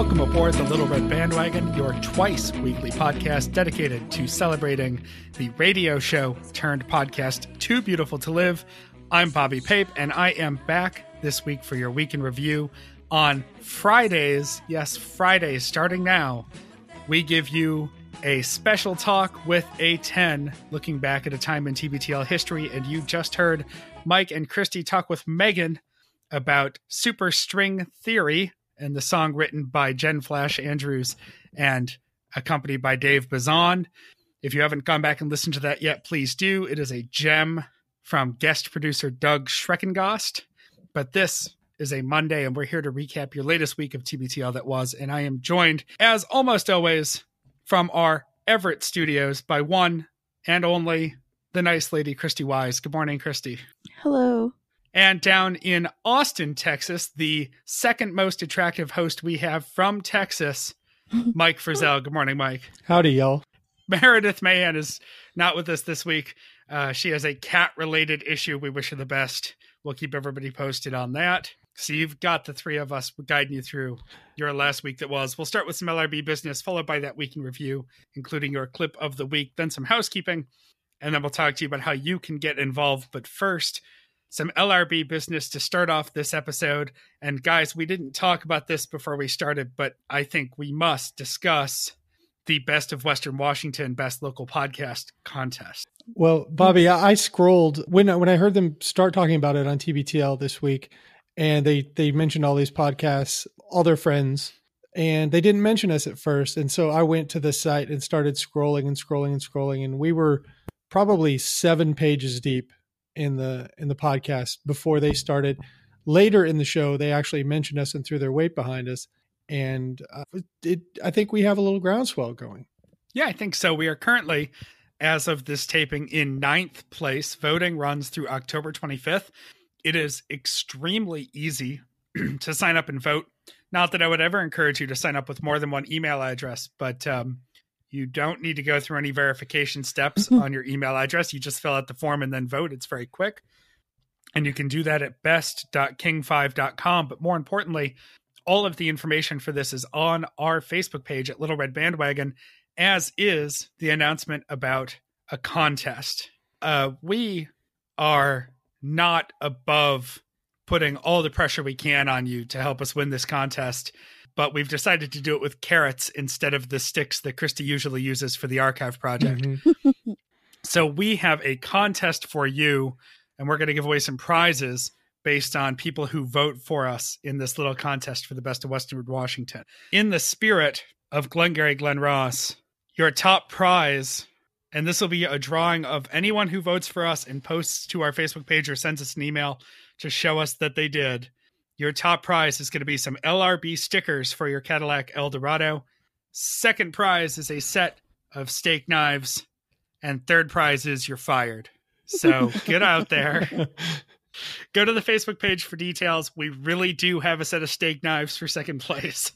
Welcome aboard the Little Red Bandwagon, your twice weekly podcast dedicated to celebrating the radio show turned podcast Too Beautiful to Live. I'm Bobby Pape, and I am back this week for your week in review. On Fridays, yes, Fridays, starting now, we give you a special talk with a 10, looking back at a time in TBTL history. And you just heard Mike and Christy talk with Megan about super string theory and the song written by Jen Flash Andrews and accompanied by Dave Bazan. If you haven't gone back and listened to that yet, please do. It is a gem from guest producer Doug Schreckengost. But this is a Monday, and we're here to recap your latest week of TBTL that was. And I am joined, as almost always, from our Everett studios by one and only the nice lady, Christy Wise. Good morning, Christy. Hello. And down in Austin, Texas, the second most attractive host we have from Texas, Mike Frizzell. Good morning, Mike. Howdy, y'all. Meredith Mahan is not with us this week. Uh, she has a cat related issue. We wish her the best. We'll keep everybody posted on that. So you've got the three of us guiding you through your last week that was. We'll start with some LRB business, followed by that week in review, including your clip of the week, then some housekeeping, and then we'll talk to you about how you can get involved. But first, some LRB business to start off this episode. And guys, we didn't talk about this before we started, but I think we must discuss the Best of Western Washington Best Local Podcast contest. Well, Bobby, I scrolled when when I heard them start talking about it on TBTL this week, and they they mentioned all these podcasts, all their friends, and they didn't mention us at first. And so I went to the site and started scrolling and scrolling and scrolling, and we were probably seven pages deep in the in the podcast before they started. Later in the show, they actually mentioned us and threw their weight behind us, and uh, it, I think we have a little groundswell going. Yeah, I think so. We are currently, as of this taping, in ninth place. Voting runs through October 25th. It is extremely easy to sign up and vote. Not that I would ever encourage you to sign up with more than one email address, but um, you don't need to go through any verification steps mm-hmm. on your email address. You just fill out the form and then vote. It's very quick. And you can do that at best.king5.com. But more importantly, all of the information for this is on our Facebook page at Little Red Bandwagon, as is the announcement about a contest. Uh, we are not above putting all the pressure we can on you to help us win this contest but we've decided to do it with carrots instead of the sticks that Christy usually uses for the archive project. Mm-hmm. so we have a contest for you, and we're going to give away some prizes based on people who vote for us in this little contest for the best of Western Washington. In the spirit of Glengarry Glen Ross, your top prize, and this will be a drawing of anyone who votes for us and posts to our Facebook page or sends us an email to show us that they did your top prize is going to be some LRB stickers for your Cadillac Eldorado. Second prize is a set of steak knives. And third prize is you're fired. So get out there. Go to the Facebook page for details. We really do have a set of steak knives for second place.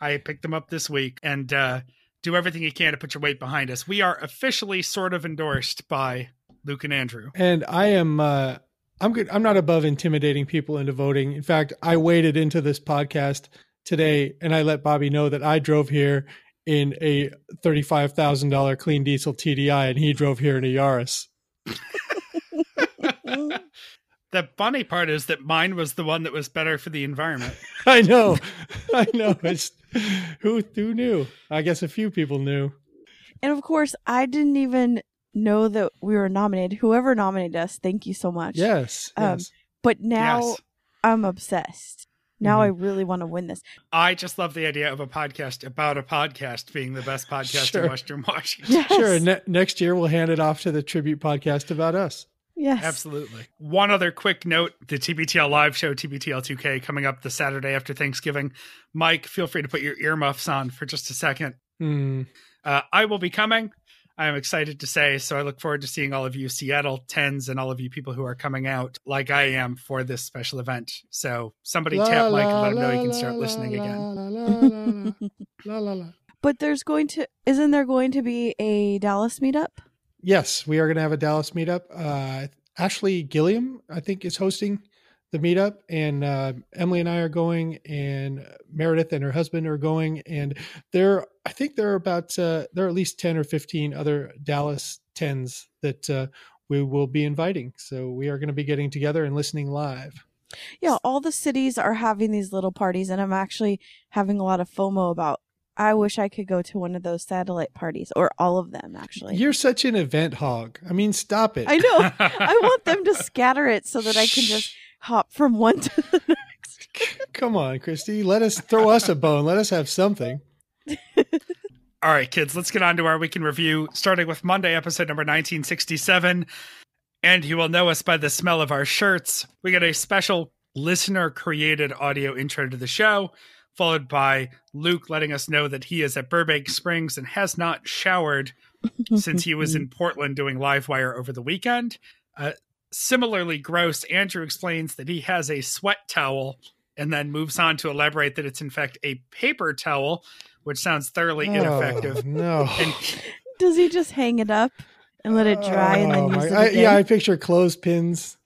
I picked them up this week and uh, do everything you can to put your weight behind us. We are officially sort of endorsed by Luke and Andrew. And I am uh, I'm good. I'm not above intimidating people into voting. In fact, I waded into this podcast today and I let Bobby know that I drove here in a $35,000 clean diesel TDI and he drove here in a Yaris. the funny part is that mine was the one that was better for the environment. I know. I know. It's who who knew? I guess a few people knew. And of course, I didn't even know that we were nominated. Whoever nominated us, thank you so much. Yes. Um, yes. But now yes. I'm obsessed. Now mm-hmm. I really want to win this. I just love the idea of a podcast about a podcast being the best podcast sure. in Western Washington. Yes. Sure. Ne- next year we'll hand it off to the tribute podcast about us. Yes. Absolutely. One other quick note the TBTL live show, TBTL 2K, coming up the Saturday after Thanksgiving. Mike, feel free to put your earmuffs on for just a second. Mm. Uh, I will be coming. I'm excited to say. So I look forward to seeing all of you Seattle tens and all of you people who are coming out like I am for this special event. So somebody la, tap Mike and let him know he can start la, listening again. La, la, la, But there's going to isn't there going to be a Dallas meetup? Yes, we are going to have a Dallas meetup. Uh, Ashley Gilliam, I think, is hosting the meetup, and uh, Emily and I are going, and Meredith and her husband are going, and there, I think there are about uh, there are at least ten or fifteen other Dallas tens that uh, we will be inviting. So we are going to be getting together and listening live. Yeah, all the cities are having these little parties, and I'm actually having a lot of FOMO about. I wish I could go to one of those satellite parties, or all of them, actually. You're such an event hog. I mean, stop it. I know. I want them to scatter it so that I can just hop from one to the next. Come on, Christy. Let us throw us a bone. Let us have something. All right, kids, let's get on to our weekend review, starting with Monday, episode number 1967. And you will know us by the smell of our shirts. We get a special listener created audio intro to the show, followed by Luke letting us know that he is at Burbank Springs and has not showered since he was in Portland doing Livewire over the weekend. Uh, similarly gross, Andrew explains that he has a sweat towel and then moves on to elaborate that it's in fact a paper towel, which sounds thoroughly ineffective. Oh, no. And Does he just hang it up and let it dry and then Oh, use my- it I, yeah, I picture clothespins.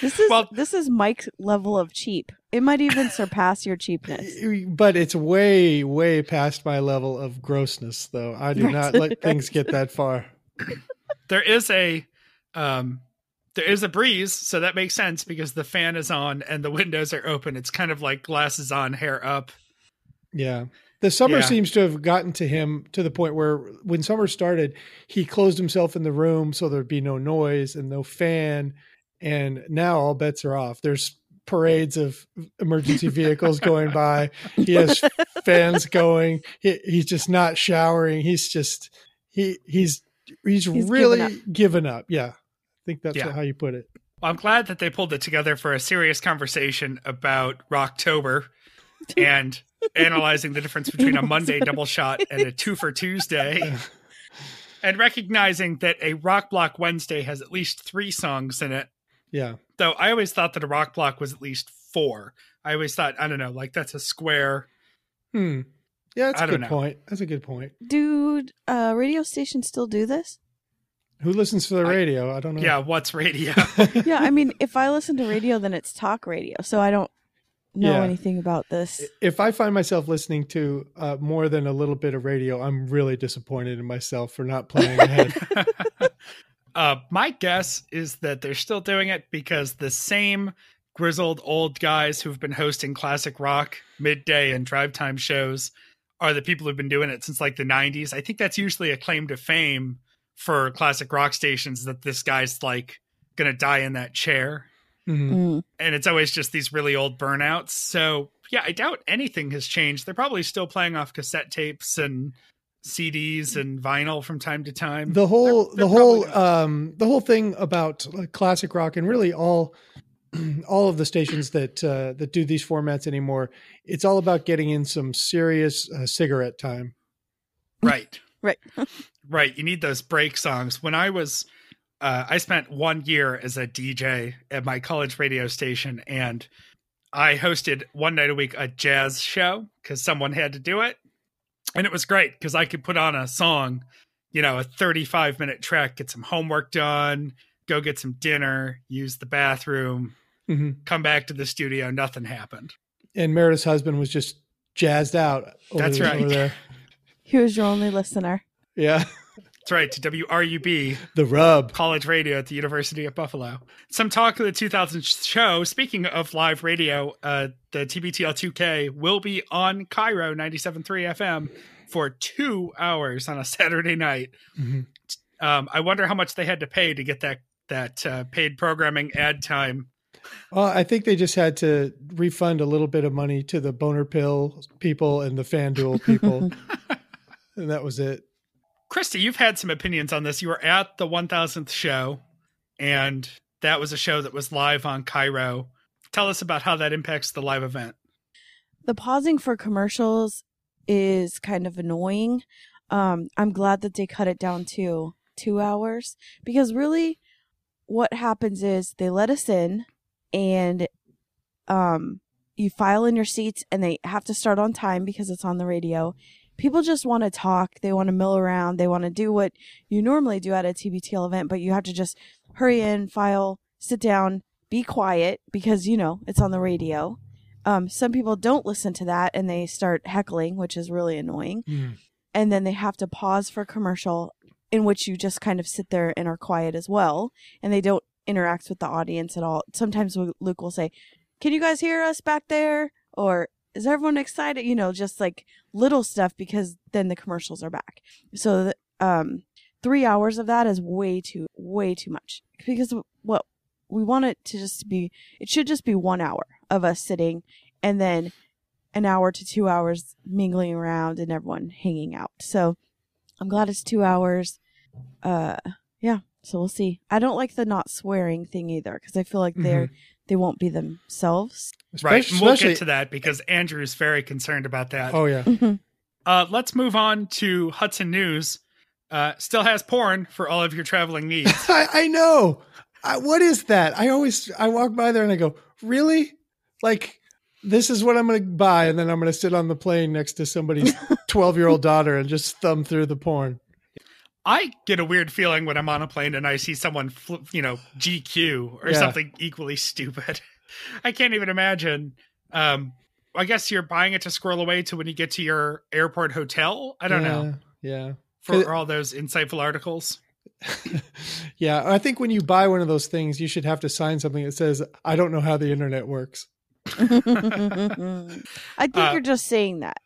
this is Well- this is Mike's level of cheap. It might even surpass your cheapness. But it's way, way past my level of grossness, though. I do Right. not let things get that far. there is a um there is a breeze, so that makes sense because the fan is on and the windows are open. It's kind of like glasses on, hair up. Yeah. The summer Yeah. seems to have gotten to him to the point where when summer started, he closed himself in the room so there'd be no noise and no fan. And now all bets are off. There's parades of emergency vehicles going by. He has fans going. He, he's just not showering. He's just he he's he's, He's really given given up. Yeah. I think that's Yeah. how you put it. Well, I'm glad that they pulled it together for a serious conversation about Rocktober and analyzing the difference between a Monday double shot and a two for Tuesday. And recognizing that a Rock Block Wednesday has at least three songs in it. Yeah. Though I always thought that a Rock Block was at least four. I always thought, I don't know, like that's a square. Hmm. Yeah, that's I a good know. point. That's a good point. Dude, uh, radio stations still do this? Who listens to the radio? I don't know. Yeah, what's radio? Yeah, I mean, if I listen to radio, then it's talk radio. So I don't know Yeah. anything about this. if I find myself listening to uh, more than a little bit of radio, I'm really disappointed in myself for not playing ahead. uh, my guess is that they're still doing it because the same grizzled old guys who've been hosting classic rock midday and drive time shows are the people who've been doing it since like the 90s. I think that's usually a claim to fame for classic rock stations that this guy's like going to die in that chair. Mhm. Mm. And it's always just these really old burnouts. So, yeah, I doubt anything has changed. They're probably still playing off cassette tapes and CDs and vinyl from time to time. The whole They're- they're the whole probably not. um the whole thing about classic rock and really all all of the stations that uh, that do these formats anymore, it's all about getting in some serious uh, cigarette time. Right. Right. right. You need those break songs. When I was, uh, I spent one year as a DJ at my college radio station, and I hosted one night a week a jazz show because someone had to do it. And it was great because I could put on a song, you know, a 35 minute track, get some homework done, go get some dinner, use the bathroom, hmm come back to the studio. Nothing happened. And Meredith's husband was just jazzed out. Over That's there- right. Over there. He was your only listener. Yeah, That's right. To WRUB, the rub. college radio at the University of Buffalo. Some talk of the 2000 show. Speaking of live radio, uh, the TBTL 2K will be on KIRO 97.3 FM for two hours on a Saturday night. Mhm. Um, I wonder how much they had to pay to get that that uh, paid programming ad time. Well, I think they just had to refund a little bit of money to the boner pill people and the FanDuel people, and that was it. Christy, you've had some opinions on this. You were at the 1000th show, and that was a show that was live on KIRO. Tell us about how that impacts the live event. the pausing for commercials is kind of annoying. Um, I'm glad that they cut it down to two hours because really what happens is they let us in and um, you file in your seats and they have to start on time because it's on the radio. People just want to talk. They want to mill around. They want to do what you normally do at a TBTL event, but you have to just hurry in, file, sit down, be quiet because you know it's on the radio. Um, some people don't listen to that and they start heckling, which is really annoying. Mm. And then they have to pause for a commercial in which you just kind of sit there and are quiet as well, and they don't interact with the audience at all. Sometimes Luke will say, "Can you guys hear us back there?" or "Is everyone excited?" You know, just like little stuff because then the commercials are back. So, th- um, three hours of that is way too way too much because what we want it to just be it should just be one hour of us sitting and then an hour to two hours mingling around and everyone hanging out. So i'm glad it's two hours. Uh yeah so we'll see. I don't like the not swearing thing either because i feel like they're they won't be themselves right. And we'll especially- get to that because Andrew's very concerned about that. Oh yeah. Uh, let's move on to Hudson News. Uh, still has porn for all of your traveling needs. I, I know. I, what is that? I always I walk by there and I go, really? Like this is what I'm going to buy, and then I'm going to sit on the plane next to somebody's 12 year old daughter and just thumb through the porn. I get a weird feeling when I'm on a plane and I see someone, flip, you know, GQ or Yeah. something equally stupid. I can't even imagine. Um, I guess you're buying it to scroll away to when you get to your airport hotel. I don't know Yeah. for all those insightful articles. Yeah. yeah. I think when you buy one of those things, you should have to sign something that says, I don't know how the internet works. i think Uh, you're just saying that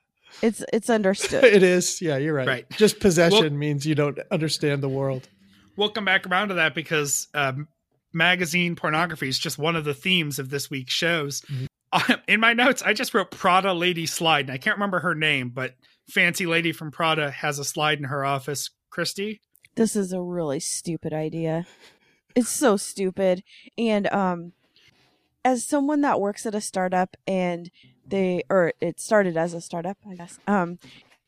it's it's understood it is. Yeah, you're right. Right. Just possession Well- means you don't understand the world. We'll come back around to that because um, magazine pornography is just one of the themes of this week's shows. Mhm. In my notes, I just wrote Prada Lady Slide, and I can't remember her name, but fancy lady from Prada has a slide in her office. Christy, this is a really stupid idea. It's so stupid. And um as someone that works at a startup and they or it started as a startup, I guess. Um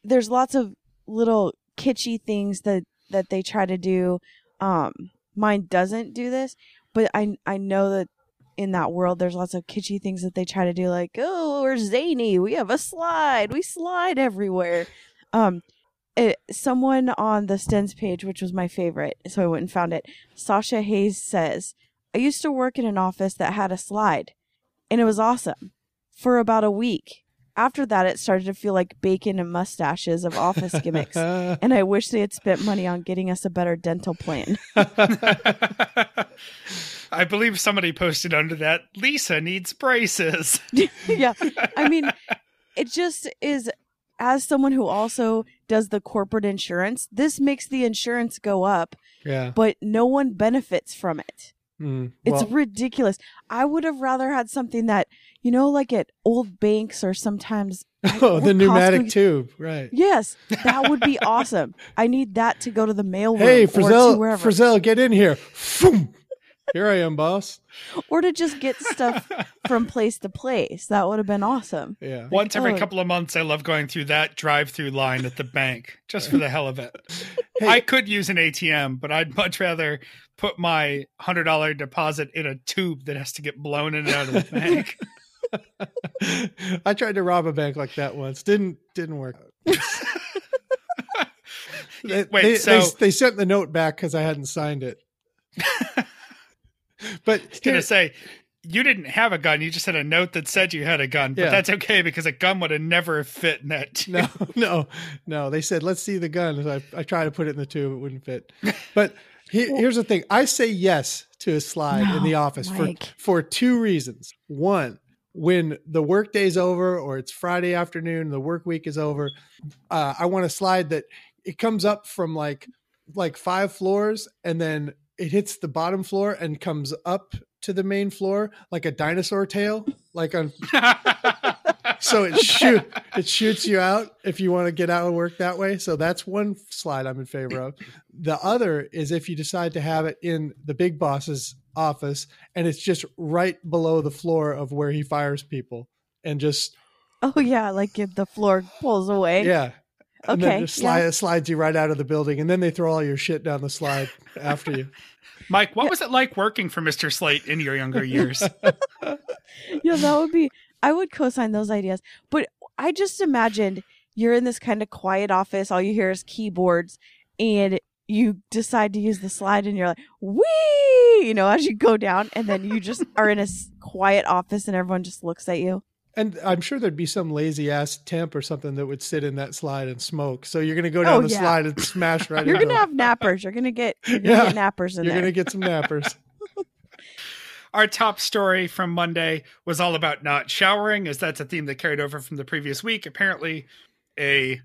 there's lots of little kitschy things that that they try to do. Um mine doesn't do this, but I I know that in that world there's lots of kitschy things that they try to do like, "Oh, we're zany. We have a slide. We slide everywhere." Um it, someone on the Stens page, which was my favorite, so I went and found it. Sasha Hayes says, I used to work in an office that had a slide, and it was awesome for about a week. After that, it started to feel like bacon and mustaches of office gimmicks, and I wish they had spent money on getting us a better dental plan. I believe somebody posted under that Lisa needs braces. yeah, I mean, it just is. As someone who also does the corporate insurance, this makes the insurance go up, yeah. but no one benefits from it. Mm. It's Well, ridiculous. I would have rather had something that, you know, like at old banks or sometimes. oh, the pneumatic Costco- tube. Right. Yes, that would be awesome. I need that to go to the mailroom Hey, Frizzell, Frizzell, get in here. Phoom. Here I am, boss. or to just get stuff from place to place. That would have been awesome. Yeah. Once every Oh. couple of months, I love going through that drive-through line at the bank just for the hell of it. Hey. I could use an ATM, but I'd much rather put my hundred dollar deposit in a tube that has to get blown in and out of the bank. I tried to rob a bank like that once. Didn't didn't work. They, Wait, they, so- they, they sent the note back because I hadn't signed it. But I was gonna here- say you didn't have a gun; you just had a note that said you had a gun. But Yeah. that's okay because a gun would have never fit in that. tube. no, no, no. They said, let's see the gun. So I, I tried to put it in the tube. It wouldn't fit. But he, here's the thing. I say yes to a slide in the No, office for, Mike. for two reasons. One, when the workday's over or it's Friday afternoon, the work week is over, uh, I want a slide that it comes up from like like five floors and then it hits the bottom floor and comes up to the main floor like a dinosaur tail, like on so it shoot it shoots you out if you want to get out and work that way. So that's one slide I'm in favor of. The other is if you decide to have it in the big boss's office and it's just right below the floor of where he fires people and just Oh yeah, like if the floor pulls away. yeah. And then Okay, just slide, yeah. slides you right out of the building and then they throw all your shit down the slide after you. Mike, what was it like working for Mister Slate in your younger years? yeah, that would be. I would co-sign those ideas, but I just imagined you're in this kind of quiet office. All you hear is keyboards, and you decide to use the slide and you're like, wee, you know, as you go down, and then you just are in a quiet office and everyone just looks at you. And I'm sure there'd be some lazy ass temp or something that would sit in that slide and smoke. So you're gonna go down Oh, the yeah. slide and smash right You're gonna have nappers. You're gonna get you're gonna Yeah. get nappers in there. You're gonna get some nappers. Our top story from Monday was all about not showering, as that's a theme that carried over from the previous week. Apparently, a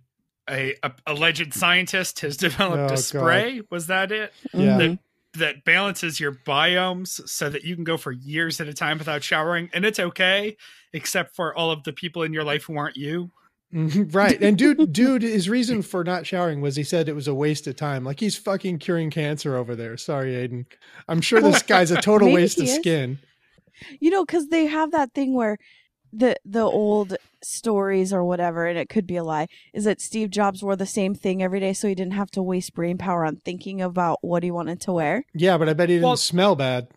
a, a alleged scientist has developed Oh, a spray. Was that it? Yeah. Mhm. That balances your biomes so that you can go for years at a time without showering, and it's okay, except for all of the people in your life who aren't you. Mhm, right. And dude, dude, his reason for not showering was he said it was a waste of time. Like he's fucking curing cancer over there. Sorry, Aiden. I'm sure this guy's a total waste of is. skin. You know, because they have that thing where the the old stories or whatever, and it could be a lie, is that Steve Jobs wore the same thing every day, so he didn't have to waste brain power on thinking about what he wanted to wear. Yeah, but I bet he didn't Well- smell bad.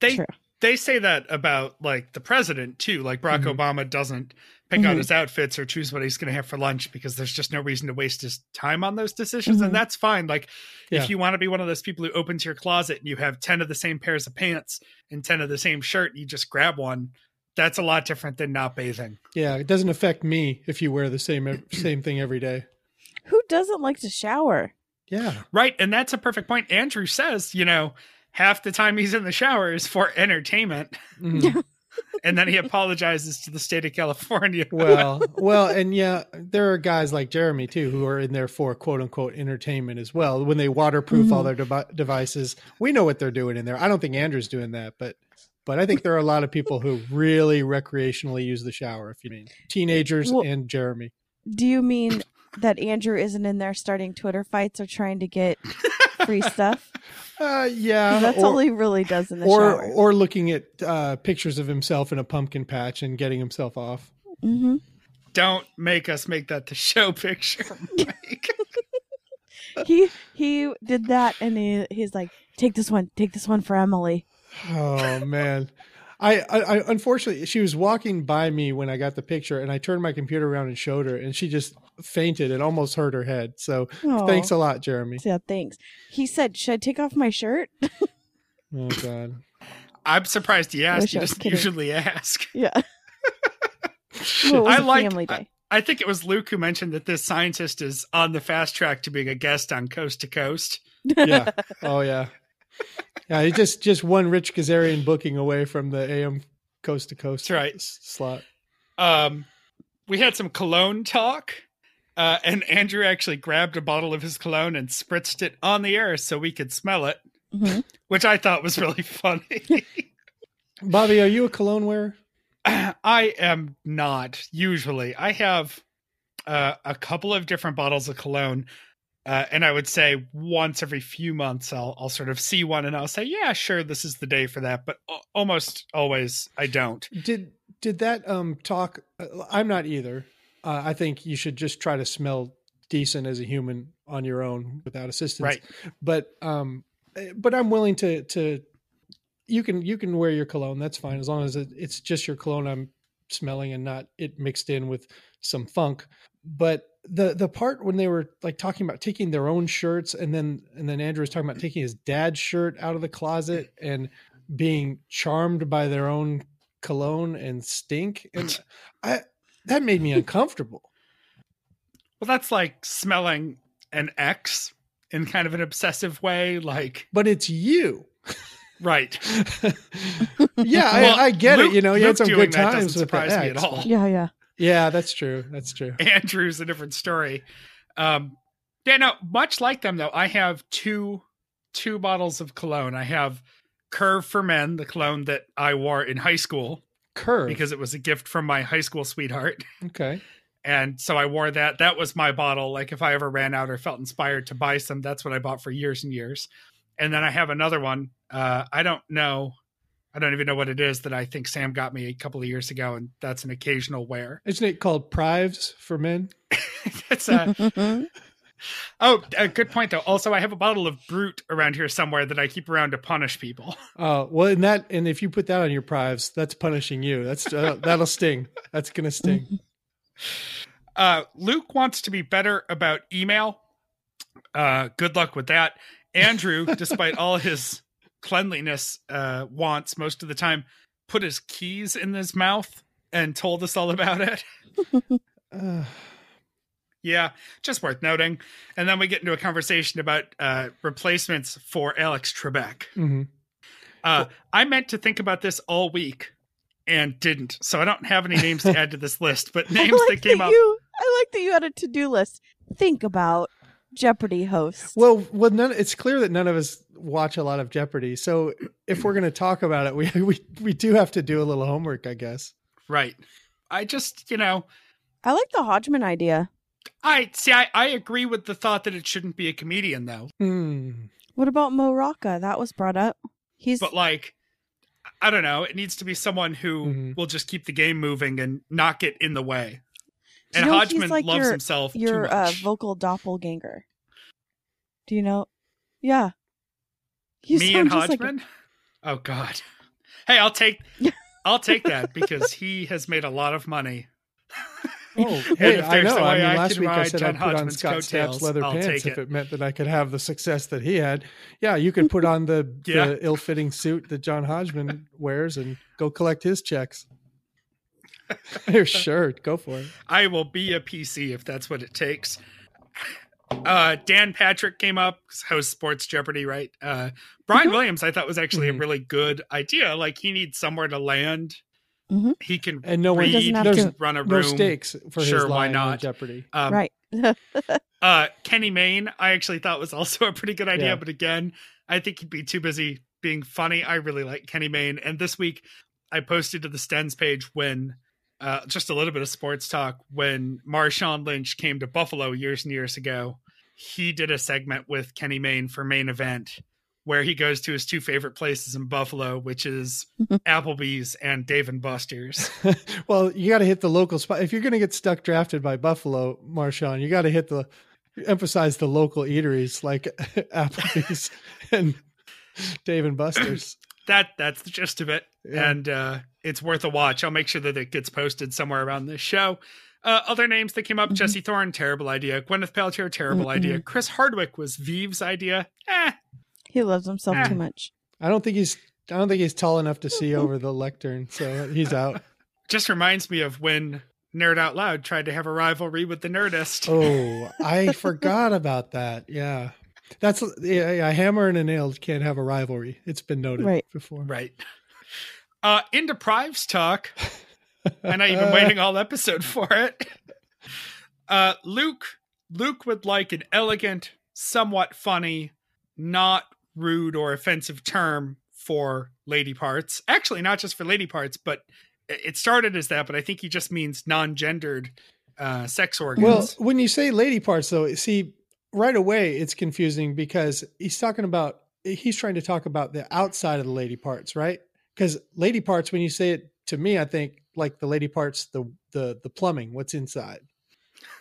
They True. They say that about like the president too. Like Barack Mhm. Obama doesn't pick out Mhm. his outfits or choose what he's going to have for lunch because there's just no reason to waste his time on those decisions, Mhm. and that's fine. Like Yeah. if you want to be one of those people who opens your closet and you have ten of the same pairs of pants and ten of the same shirt, you just grab one. That's a lot different than not bathing. Yeah, it doesn't affect me if you wear the same same thing every day. Who doesn't like to shower? Yeah. Right. And that's a perfect point. Andrew says, you know, half the time he's in the shower is for entertainment. Mhm. And then he apologizes to the state of California. well, well, and yeah, there are guys like Jeremy too who are in there for quote unquote entertainment as well. When they waterproof all their devi- devices, we know what they're doing in there. I don't think Andrew's doing that, but but I think there are a lot of people who really recreationally use the shower. If you mean teenagers Well- and Jeremy, Do you mean that Andrew isn't in there starting Twitter fights or trying to get free stuff? Uh, yeah, 'Cause that's or, all he really does in the or shower. or looking at uh, pictures of himself in a pumpkin patch and getting himself off. Mm-hmm. Don't make us make that the show picture. Mike. He he did that, and he he's like, "Take this one, take this one for Emily." Oh man. I, I, I unfortunately she was walking by me when I got the picture and I turned my computer around and showed her and she just fainted and almost hurt her head. So Aw. thanks a lot, Jeremy. Yeah, thanks. He said, "Should I take off my shirt?" Oh god. I'm surprised he asked. Wish He I kidding. usually ask. Yeah. well, it was like- family day. I think it was Luke who mentioned that this scientist is on the fast track to being a guest on Coast to Coast. Yeah. Oh yeah. Yeah, he just just one Rich Kazarian booking away from the AM coast to coast right. s- slot. Um, we had some cologne talk, uh, and Andrew actually grabbed a bottle of his cologne and spritzed it on the air so we could smell it, Mhm. which I thought was really funny. Bobby, are you a cologne wearer? I am not usually. I have uh, a couple of different bottles of cologne. Uh, and I would say once every few months, I'll I'll sort of see one and I'll say, yeah, sure, this is the day for that. But al- almost always, I don't. Did did that um talk? uh, I'm not either. Uh, I think you should just try to smell decent as a human on your own without assistance. Right. But um, eh, but I'm willing to to. You can you can wear your cologne. That's fine as long as it, it's just your cologne I'm smelling and not it mixed in with some funk. But the the part when they were like talking about taking their own shirts and then and then Andrew was talking about taking his dad's shirt out of the closet and being charmed by their own cologne and stink and I that made me uncomfortable. Well, that's like smelling an X in kind of an obsessive way. Like, But it's you. right. yeah, Well, I, I get Luke- it. You know, you Luke had some good times with the surprise me at all. Yeah, yeah. Yeah, that's true. That's true. Andrew's a different story. Um, yeah, no, much like them though, I have two two bottles of cologne. I have Curve for Men, the cologne that I wore in high school Curve. because it was a gift from my high school sweetheart. okay. And so I wore that. That was my bottle. Like if I ever ran out or felt inspired to buy some, that's what I bought for years and years. And then I have another one. Uh, I don't know. I don't even know what it is that I think Sam got me a couple of years ago, and that's an occasional wear. Isn't it called Prives for men? it's a oh, a good point though. Also, I have a bottle of Brut around here somewhere that I keep around to punish people. Oh, well, and that, and if you put that on your Prives, that's punishing you. That's, uh, that'll sting. That's going to sting. Uh, Luke wants to be better about email. Uh, good luck with that. Andrew, despite all his cleanliness uh, wants most of the time, put his keys in his mouth and told us all about it. Uh, Yeah, just worth noting. And then we get into a conversation about uh, replacements for Alex Trebek. mhm. Uh, I meant to think about this all week and didn't, so I don't have any names to add to this list. But names like that came up. You, I like that you had a to-do list. Think about Jeopardy host. Well, well, none. It's clear that none of us watch a lot of Jeopardy. So if we're going to talk about it, we we we do have to do a little homework, I guess. Right. I just, you know, I like the Hodgman idea. I see. I, I agree with the thought that it shouldn't be a comedian, though. Hmm. What about Mo Rocca? That was brought up. He's But like, I don't know. It needs to be someone who Mhm. will just keep the game moving and not get in the way. Do you And know he's Hodgman like loves your- himself too your uh, vocal doppelganger. Do you know? Yeah. You Me sound and just like Hodgman. oh God. Hey, I'll take. I'll take that because he has made a lot of money. Oh, And hey, I know. a I way mean, I last week I said John I'd put on Scott Stapp's leather I'll pants take if it. it meant that I could have the success that he had. Yeah, you could put on the, Yeah. the ill-fitting suit that John Hodgman wears and go collect his checks. sure, go for it. I will be a PC if that's what it takes. Uh, Dan Patrick came up, host Sports Jeopardy, right? Uh, Brian. Williams, I thought was actually Mhm. a really good idea. Like he needs somewhere to land. Mhm. He can And no one read, doesn't have to- run a room. no stakes for his Sure, why not? Jeopardy. Um, right. Uh, Kenny Mayne, I actually thought was also a pretty good idea, Yeah. but again, I think he'd be too busy being funny. I really like Kenny Mayne, and this week I posted to the Stens page when uh, just a little bit of sports talk when Marshawn Lynch came to Buffalo years and years ago. He did a segment with Kenny Mayne for Mayne Event where he goes to his two favorite places in Buffalo, which is Applebee's and Dave and Buster's. well, you got to hit the local spot. If you're going to get stuck drafted by Buffalo, Marshawn, you got to hit the emphasize the local eateries like Applebee's and Dave and Buster's. that that's the gist of it Yeah. and uh it's worth a watch i'll make sure that it gets posted somewhere around this show uh, other names that came up Mhm. jesse thorn terrible idea gwyneth paltrow terrible Mm-mm. idea chris hardwick was vive's idea eh, He loves himself Ah. too much. I don't think he's I don't think he's tall enough to see over the lectern, so he's out. just reminds me of when nerd out loud tried to have a rivalry with the nerdist Oh, I forgot about that. Yeah. That's yeah, yeah, a hammer and a nail can't have a rivalry. It's been noted Right. before. right uh into prives talk i know you've been waiting all episode for it. Uh luke luke would like an elegant somewhat funny not rude or offensive term for lady parts. Actually not just for lady parts but it started as that but i think he just means non-gendered uh sex organs. Well, when you say lady parts, though, see, right away it's confusing because he's talking about he's trying to talk about the outside of the lady parts, right? Because lady parts, when you say it to me, I think like the lady parts, the the the plumbing, what's inside.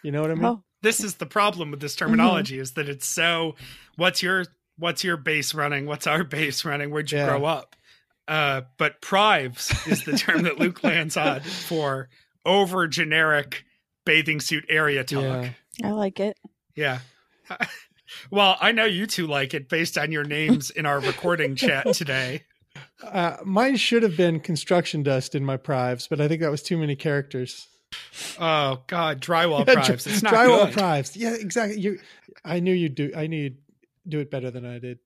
You know what I mean? Oh, this is the problem with this terminology is that it's so what's your what's your base running what's our base running where'd you Yeah. grow up uh but prives is the term that luke lands on for over generic bathing suit area talk Yeah. yeah, I like it. Yeah. Well i know you two like it based on your names in our recording chat today Uh, mine should have been construction dust in my prives, but I think that was too many characters. oh god drywall Yeah, prives it's not drywall good prives. Yeah, exactly. You, I knew you'd do. I knew you'd do it better than I did.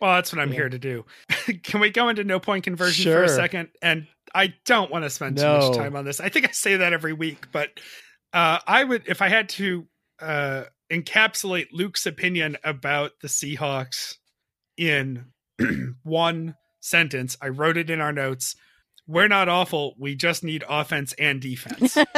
Well, that's what I'm Yeah. here to do. Can we go into no point conversion for a second? And I don't want to spend too much time on this. I think I say that every week, but uh, I would, if I had to uh, encapsulate Luke's opinion about the Seahawks in one sentence, I wrote it in our notes. We're not awful. We just need offense and defense.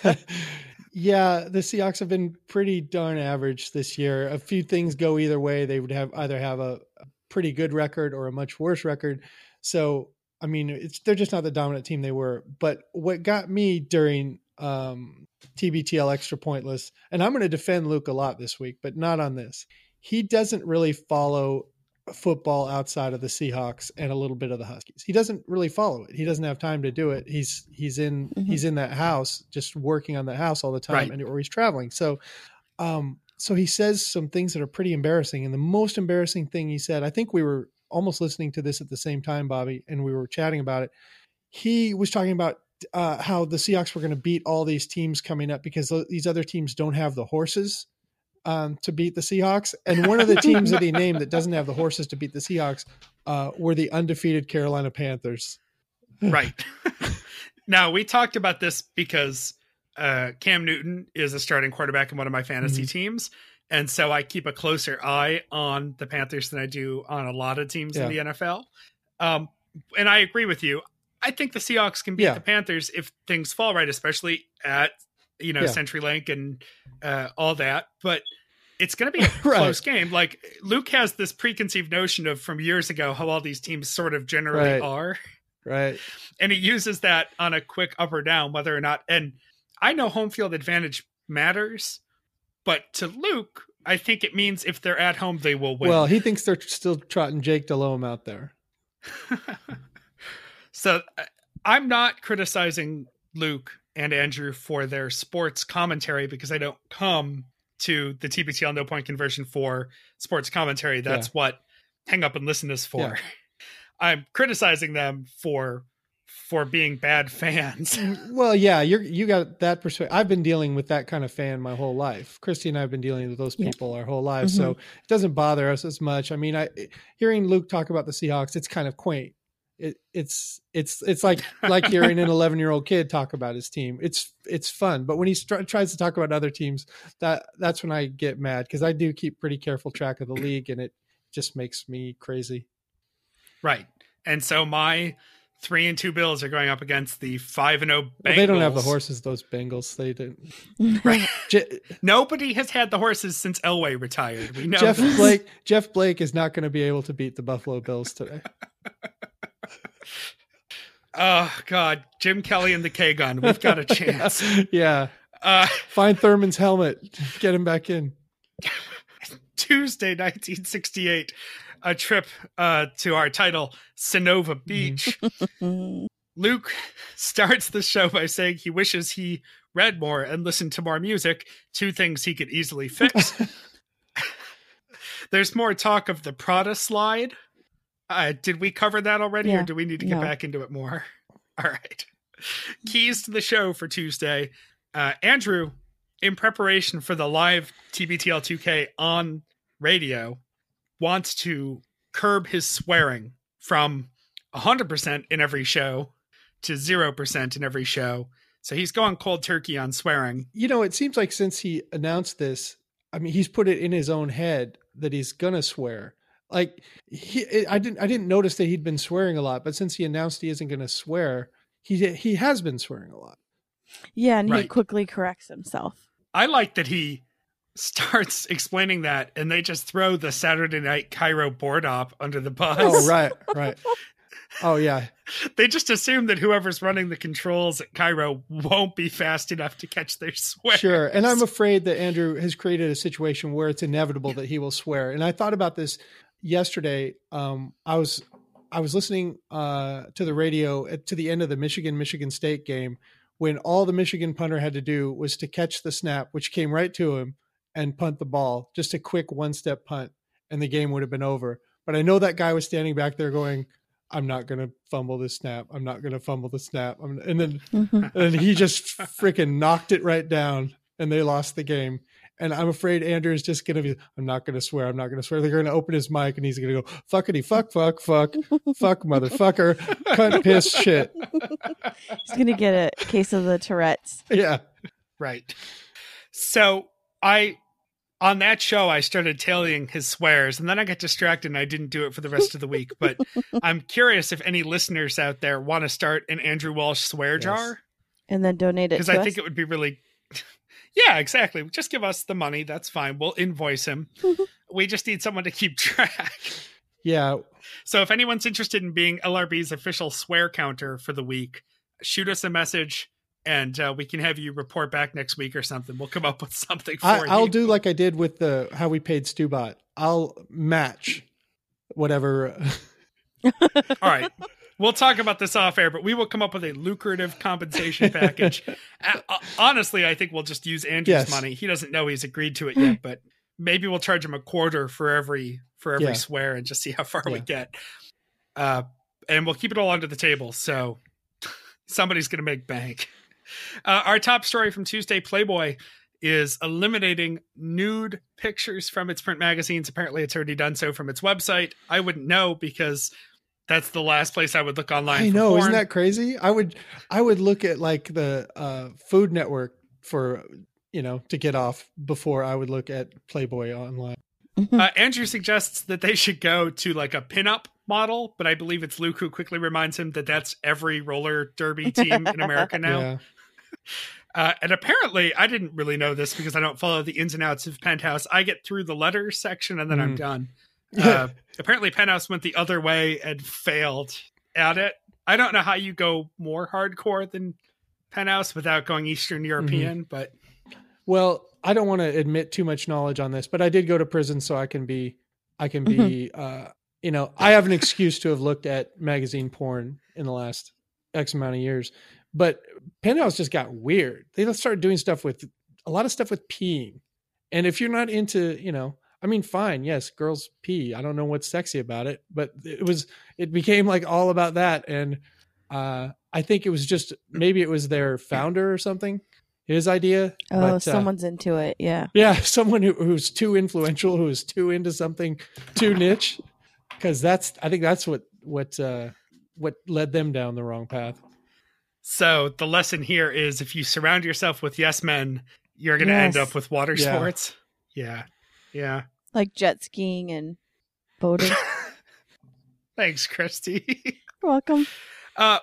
yeah, the Seahawks have been pretty darn average this year. A few things go either way. They would have either have a, a pretty good record or a much worse record. So, I mean, it's they're just not the dominant team they were. But what got me during um, TBTL extra pointless, and I'm going to defend Luke a lot this week, but not on this. He doesn't really follow football outside of the Seahawks and a little bit of the Huskies. He doesn't really follow it. He doesn't have time to do it. He's he's in Mhm. he's in that house just working on that house all the time Right. and or he's traveling. So um so he says some things that are pretty embarrassing. And the most embarrassing thing he said, I think we were almost listening to this at the same time, Bobby, and we were chatting about it. He was talking about uh, how the Seahawks were going to beat all these teams coming up because these other teams don't have the horses um, to beat the Seahawks. And one of the teams that he named that doesn't have the horses to beat the Seahawks uh, were the undefeated Carolina Panthers. right. now, we talked about this because uh, Cam Newton is a starting quarterback in one of my fantasy mm-hmm. teams. And so I keep a closer eye on the Panthers than I do on a lot of teams yeah. in the NFL. Um, and I agree with you. I think the Seahawks can beat yeah. the Panthers if things fall right, especially at you know yeah. CenturyLink and uh, all that. But it's going to be a right. close game. Like Luke has this preconceived notion of from years ago how all these teams sort of generally right. are, right? And he uses that on a quick up or down, whether or not. And I know home field advantage matters, but to Luke, I think it means if they're at home, they will win. Well, he thinks they're still trotting Jake Delhomme out there. so I'm not criticizing Luke and Andrew for their sports commentary because I don't come to the TBTL no point conversion for sports commentary. That's yeah. what hang up and listen is for. Yeah. I'm criticizing them for for being bad fans. Well, yeah, you're you got that perspective. I've been dealing with that kind of fan my whole life. Christy and I've been dealing with those people yeah. our whole lives, mm-hmm. so it doesn't bother us as much. I mean, I hearing Luke talk about the Seahawks, it's kind of quaint it, it's it's it's like like hearing an 11 year old kid talk about his team. It's it's fun but when he tries to talk about other teams that that's when i get mad because i do keep pretty careful track of the league and it just makes me crazy. Right and so my three and two bills are going up against the five and oh well, they don't have the horses those bengals they didn't. Right. Je- nobody has had the horses since elway retired we know jeff this. blake jeff blake is not going to be able to beat the buffalo bills today Oh God, Jim Kelly and the K gun. We've got a chance. yeah. Uh, Find Thurman's helmet. Get him back in. Tuesday, 1968. A trip uh, to our title, Sonova Beach. Luke starts the show by saying he wishes he read more and listened to more music, two things he could easily fix. There's more talk of the Prada slide, uh, did we cover that already, yeah. or do we need to get no. back into it more? All right. Keys to the show for Tuesday. Uh, Andrew, in preparation for the live TBTL 2K on radio, wants to curb his swearing from 100% in every show to 0% in every show. So he's going cold turkey on swearing. You know, it seems like since he announced this, I mean, he's put it in his own head that he's going to swear. Like he, I didn't, I didn't notice that he'd been swearing a lot, but since he announced he isn't going to swear, he he has been swearing a lot. Yeah, and right. he quickly corrects himself. I like that he starts explaining that, and they just throw the Saturday Night KIRO board op under the bus. Oh, right, right. Oh yeah. they just assume that whoever's running the controls at KIRO won't be fast enough to catch their swear. Sure. And I'm afraid that Andrew has created a situation where it's inevitable that he will swear. And I thought about this yesterday um, I was I was listening uh, to the radio at, to the end of the Michigan Michigan State game when all the Michigan punter had to do was to catch the snap, which came right to him, and punt the ball, just a quick one step punt, and the game would have been over. But I know that guy was standing back there going, "I'm not going to fumble this snap. I'm not going to fumble the snap." and then mm-hmm. and he just freaking knocked it right down, and they lost the game. And I'm afraid Andrew is just going to be, I'm not going to swear. I'm not going to swear. They're going to open his mic and he's going to go, fuckity, fuck, fuck, fuck, fuck, motherfucker, cunt, piss, shit. He's going to get a case of the Tourette's. Yeah. Right. So I, on that show, I started tallying his swears and then I got distracted and I didn't do it for the rest of the week. But I'm curious if any listeners out there want to start an Andrew Walsh swear yes. jar. And then donate it Because I us? think it would be really yeah, exactly. Just give us the money. That's fine. We'll invoice him. we just need someone to keep track. Yeah. So if anyone's interested in being LRB's official swear counter for the week, shoot us a message and uh, we can have you report back next week or something. We'll come up with something for I, you. I'll do like I did with the how we paid Stubot. I'll match whatever. All right. We'll talk about this off air, but we will come up with a lucrative compensation package. uh, honestly, I think we'll just use Andrew's Yes. money. He doesn't know he's agreed to it yet, but maybe we'll charge him a quarter for every for every Yeah. swear and just see how far we get. Uh, and we'll keep it all under the table. So somebody's going to make bank. Uh, our top story from Tuesday Playboy is eliminating nude pictures from its print magazines. Apparently, it's already done so from its website. I wouldn't know because that's the last place I would look online. I for know, porn. isn't that crazy? I would I would look at like the uh, Food Network for you know to get off before I would look at Playboy online. Uh, Andrew suggests that they should go to like a pinup model, but I believe it's Luke who quickly reminds him that that's every roller derby team in America now. Yeah, Uh, and apparently, I didn't really know this because I don't follow the ins and outs of Penthouse. I get through the letters section and then I'm Mm. done. Uh, apparently, Penthouse went the other way and failed at it. I don't know how you go more hardcore than Penthouse without going Eastern European, but Well, I don't want to admit too much knowledge on this, but I did go to prison, so I can be, I can be, uh, you know, I have an excuse to have looked at magazine porn in the last X amount of years. But Penthouse just got weird. They started doing stuff with a lot of stuff with peeing, and if you're not into, you know, I mean, fine, yes, girls pee. I don't know what's sexy about it, but it was, it became like all about that, and uh, I think it was just maybe it was their founder or something, his idea. Oh, but, uh, someone's into it. Yeah. yeah, someone who, who's too influential, who is too into something too niche, because that's I think that's what what uh, what led them down the wrong path. so the lesson here is if you surround yourself with yes men, you're going to end up with water Yeah. sports. Yeah. Yeah. Like jet skiing and boating. Thanks, Christy. You're welcome. Uh,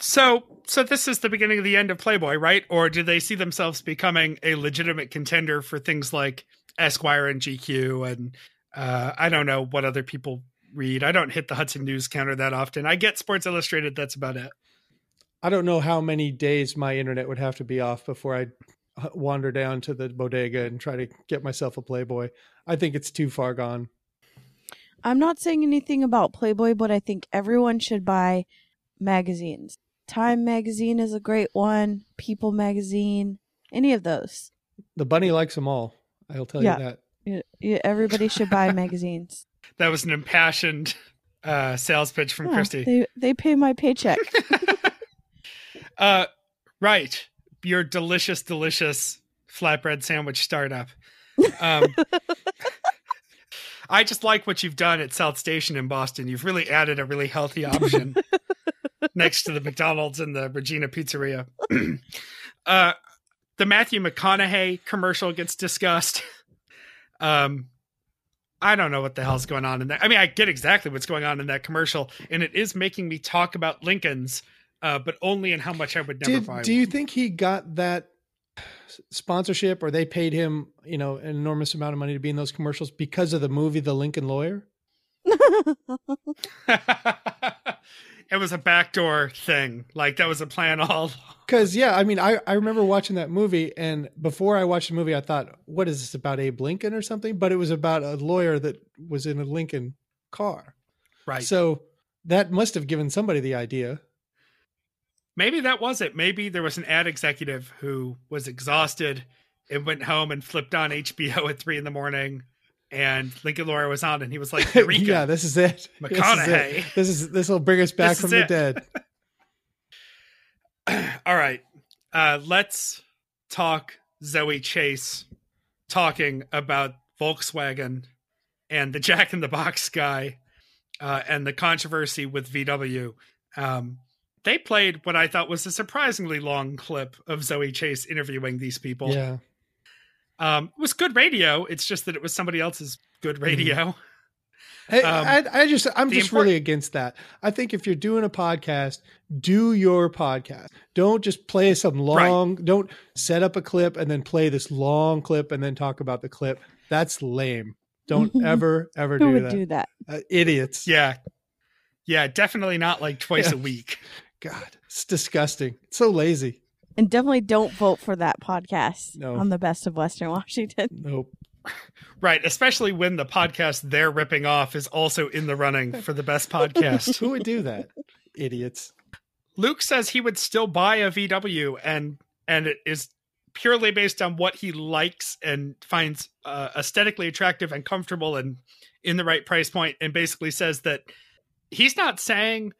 so so this is the beginning of the end of Playboy, right? Or do they see themselves becoming a legitimate contender for things like Esquire and GQ and uh, I don't know what other people read. I don't hit the Hudson News counter that often. I get Sports Illustrated. That's about it. I don't know how many days my internet would have to be off before I wander down to the bodega and try to get myself a Playboy. I think it's too far gone. I'm not saying anything about Playboy, but I think everyone should buy magazines. Time magazine is a great one. People magazine, any of those. The bunny likes them all. I'll tell Yeah. you that. Yeah, yeah, everybody should buy magazines. That was an impassioned uh, sales pitch from Yeah, Christy. They they pay my paycheck. Uh, right. Your delicious, delicious flatbread sandwich startup. Um, I just like what you've done at South Station in Boston. You've really added a really healthy option next to the McDonald's and the Regina Pizzeria. uh, the Matthew McConaughey commercial gets discussed. Um, I don't know what the hell's going on in that. I mean, I get exactly what's going on in that commercial, and it is making me talk about Lincolns, uh, but only in how much I would never Did, buy. do you think he got that sponsorship or they paid him, you know, an enormous amount of money to be in those commercials because of the movie The Lincoln Lawyer? it was a backdoor thing. Like that was a plan all. Because yeah, I mean, I, I remember watching that movie, and before I watched the movie, I thought, "What is this about Abe Lincoln or something?" But it was about a lawyer that was in a Lincoln car. Right. So that must have given somebody the idea. Maybe that was it. Maybe there was an ad executive who was exhausted and went home and flipped on HBO at three in the morning, and Lincoln Lawyer was on, and he was like, "Eureka!" yeah, this is it. McConaughey. This is this will bring us back This from the dead. All right, uh, let's talk Zoe Chase talking about Volkswagen and the Jack in the Box guy uh, and the controversy with VW. Um, they played what I thought was a surprisingly long clip of Zoe Chase interviewing these people. Yeah, Um, it was good radio. It's just that it was somebody else's good Mm-hmm. radio. I, Um, I, I just I'm just import- really against that. I think if you're doing a podcast, do your podcast. Don't just play some long. Don't set up a clip and then play this long clip and then talk about the clip. That's lame. Don't ever ever Who do would that. do that? Uh, idiots. Yeah. Yeah, definitely not like twice Yeah. a week. God, it's disgusting. It's so lazy. And definitely don't vote for that podcast No. on the best of Western Washington. Nope. Right, especially when the podcast they're ripping off is also in the running for the best podcast. Who would do that? Idiots. Luke says he would still buy a VW and and it is purely based on what he likes and finds uh, aesthetically attractive and comfortable and in the right price point and basically says that he's not saying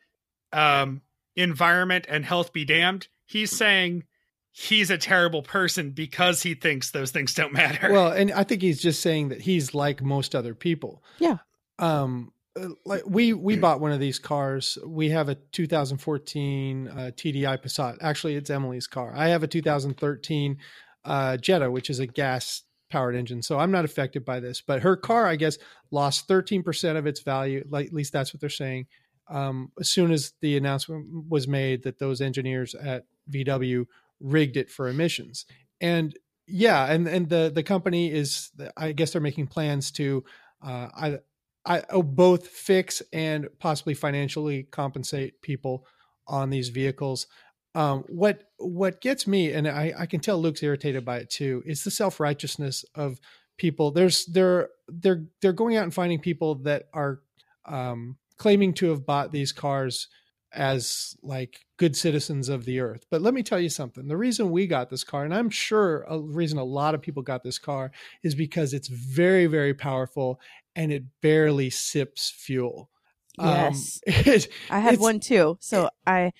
um environment and health be damned he's saying he's a terrible person because he thinks those things don't matter Well, and I think he's just saying that he's like most other people. Yeah. Um, uh, like we we bought one of these cars. We have a 2014 uh, TDI Passat. Actually, it's Emily's car. I have a 2013 uh, Jetta, which is a gas powered engine. So I'm not affected by this. But her car, I guess, lost 13% of its value. Like at least that's what they're saying. Um, as soon as the announcement was made that those engineers at VW rigged it for emissions, and yeah, and and the the company is, I guess they're making plans to, uh, I I oh, both fix and possibly financially compensate people on these vehicles. Um, what what gets me, and I, I can tell Luke's irritated by it too, is the self righteousness of people. There's they're they're they're going out and finding people that are um, claiming to have bought these cars as like good citizens of the earth. But let me tell you something. The reason we got this car, and I'm sure a reason a lot of people got this car, is because it's very very powerful and it barely sips fuel. Yes. Um, it, I had one too, so I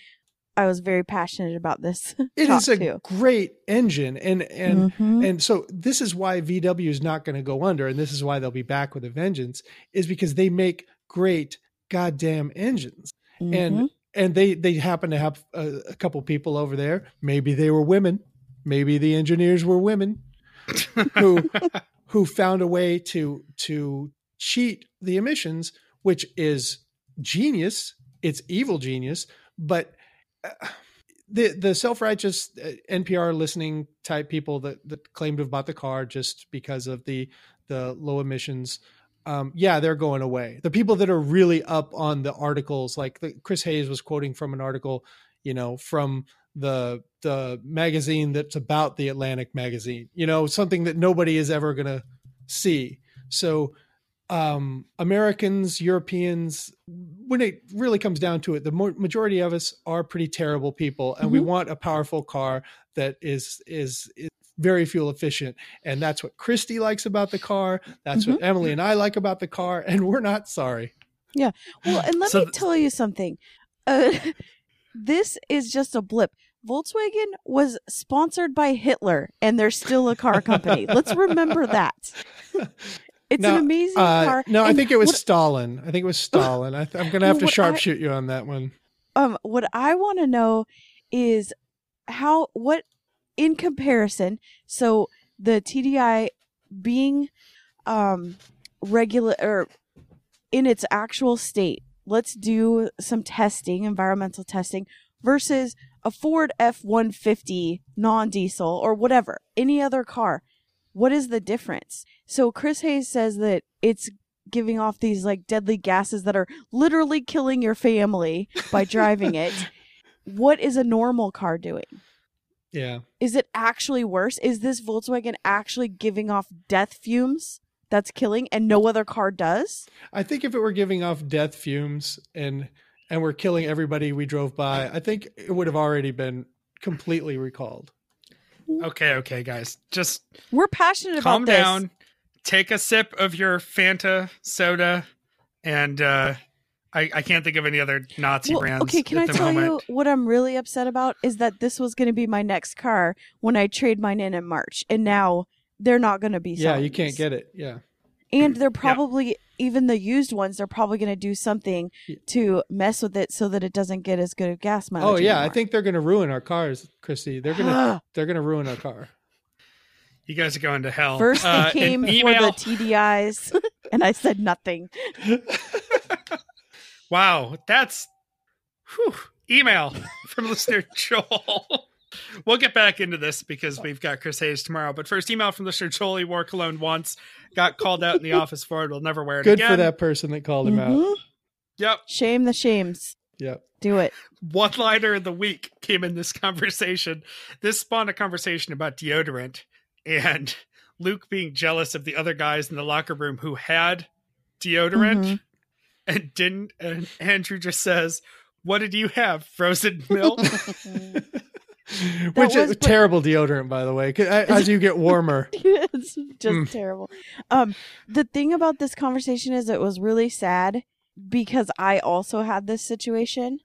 I was very passionate about this. It is a too. great engine and and Mhm. and so this is why VW is not going to go under and this is why they'll be back with a vengeance is because they make great goddamn engines. Mhm. and and they they happen to have a, a couple people over there. Maybe they were women. Maybe the engineers were women who who found a way to to cheat the emissions which is genius. It's evil genius. But uh, the the self-righteous uh, NPR listening type people that that claim to have bought the car just because of the the low emissions um, yeah, they're going away. The people that are really up on the articles, like the, Chris Hayes was quoting from an article, you know, from the the magazine that's about the Atlantic magazine, you know, something that nobody is ever going to see. So, um, Americans, Europeans, when it really comes down to it, the mo- majority of us are pretty terrible people, and we Mhm. want a powerful car that is is, is very fuel efficient and that's what christy likes about the car that's what emily and i like about the car and we're not sorry Yeah. Well, and let So me th- tell you something. Uh, this is just a blip. Volkswagen was sponsored by Hitler, and they're still a car company. Let's remember that. It's Now, an amazing uh, car. no i think it was what- stalin i think it was stalin I th- i'm gonna have to What I- sharpshoot you on that one um what I want to know is how what in comparison so the TDI being um regular or in its actual state let's do some testing environmental testing versus a Ford F150 non-diesel or whatever any other car what is the difference so Chris Hayes says that it's giving off these like deadly gases that are literally killing your family by driving it. What is a normal car doing? Yeah Is it actually worse? Is this Volkswagen actually giving off death fumes that's killing and no other car does? i think if it were giving off death fumes and and we're killing everybody we drove by i think it would have already been completely recalled okay okay guys just We're passionate calm about this. down take a sip of your fanta soda and uh I, I can't think of any other Nazi Well, brands okay, can at I the tell moment. you what I'm really upset about is that this was going to be my next car when I trade mine in in March, and now they're not going to be. yeah you can't these. get it yeah and they're probably even the used ones they're probably going to do something Yeah. to mess with it so that it doesn't get as good of gas mileage oh yeah i think they're gonna ruin our cars christy they're gonna they're gonna ruin our car You guys are going to hell. first they Uh, came for email- the tdis and i said nothing Wow, that's whew, email from listener Joel. we'll get back into this because we've got Chris Hayes tomorrow. But first, email from listener Joel. He wore cologne once, got called out in the office for it. Will never wear it good again. for that person that called him out Mhm. Yep. shame the shames yep do it One liner of the week came in this conversation. This spawned a conversation about deodorant and Luke being jealous of the other guys in the locker room who had deodorant Mhm. And didn't. And Andrew just says, what did you have? Frozen milk? Which is terrible deodorant, by the way. As you get warmer, it's just Mm. terrible. Um, the thing about this conversation is it was really sad because I also had this situation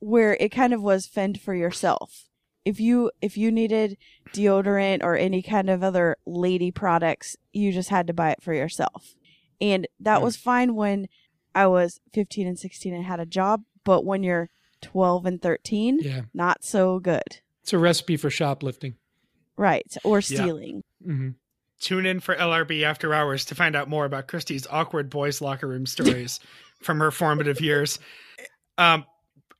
where it kind of was fend for yourself. If you if you needed deodorant or any kind of other lady products, you just had to buy it for yourself. And that Mm. was fine when I was 15 and 16 and had a job, but when you're 12 and 13, yeah, not so good. it's a recipe for shoplifting. Right. Or stealing. mm-hmm Tune in for LRB After Hours to find out more about Christie's awkward boys' locker room stories from her formative years. Um,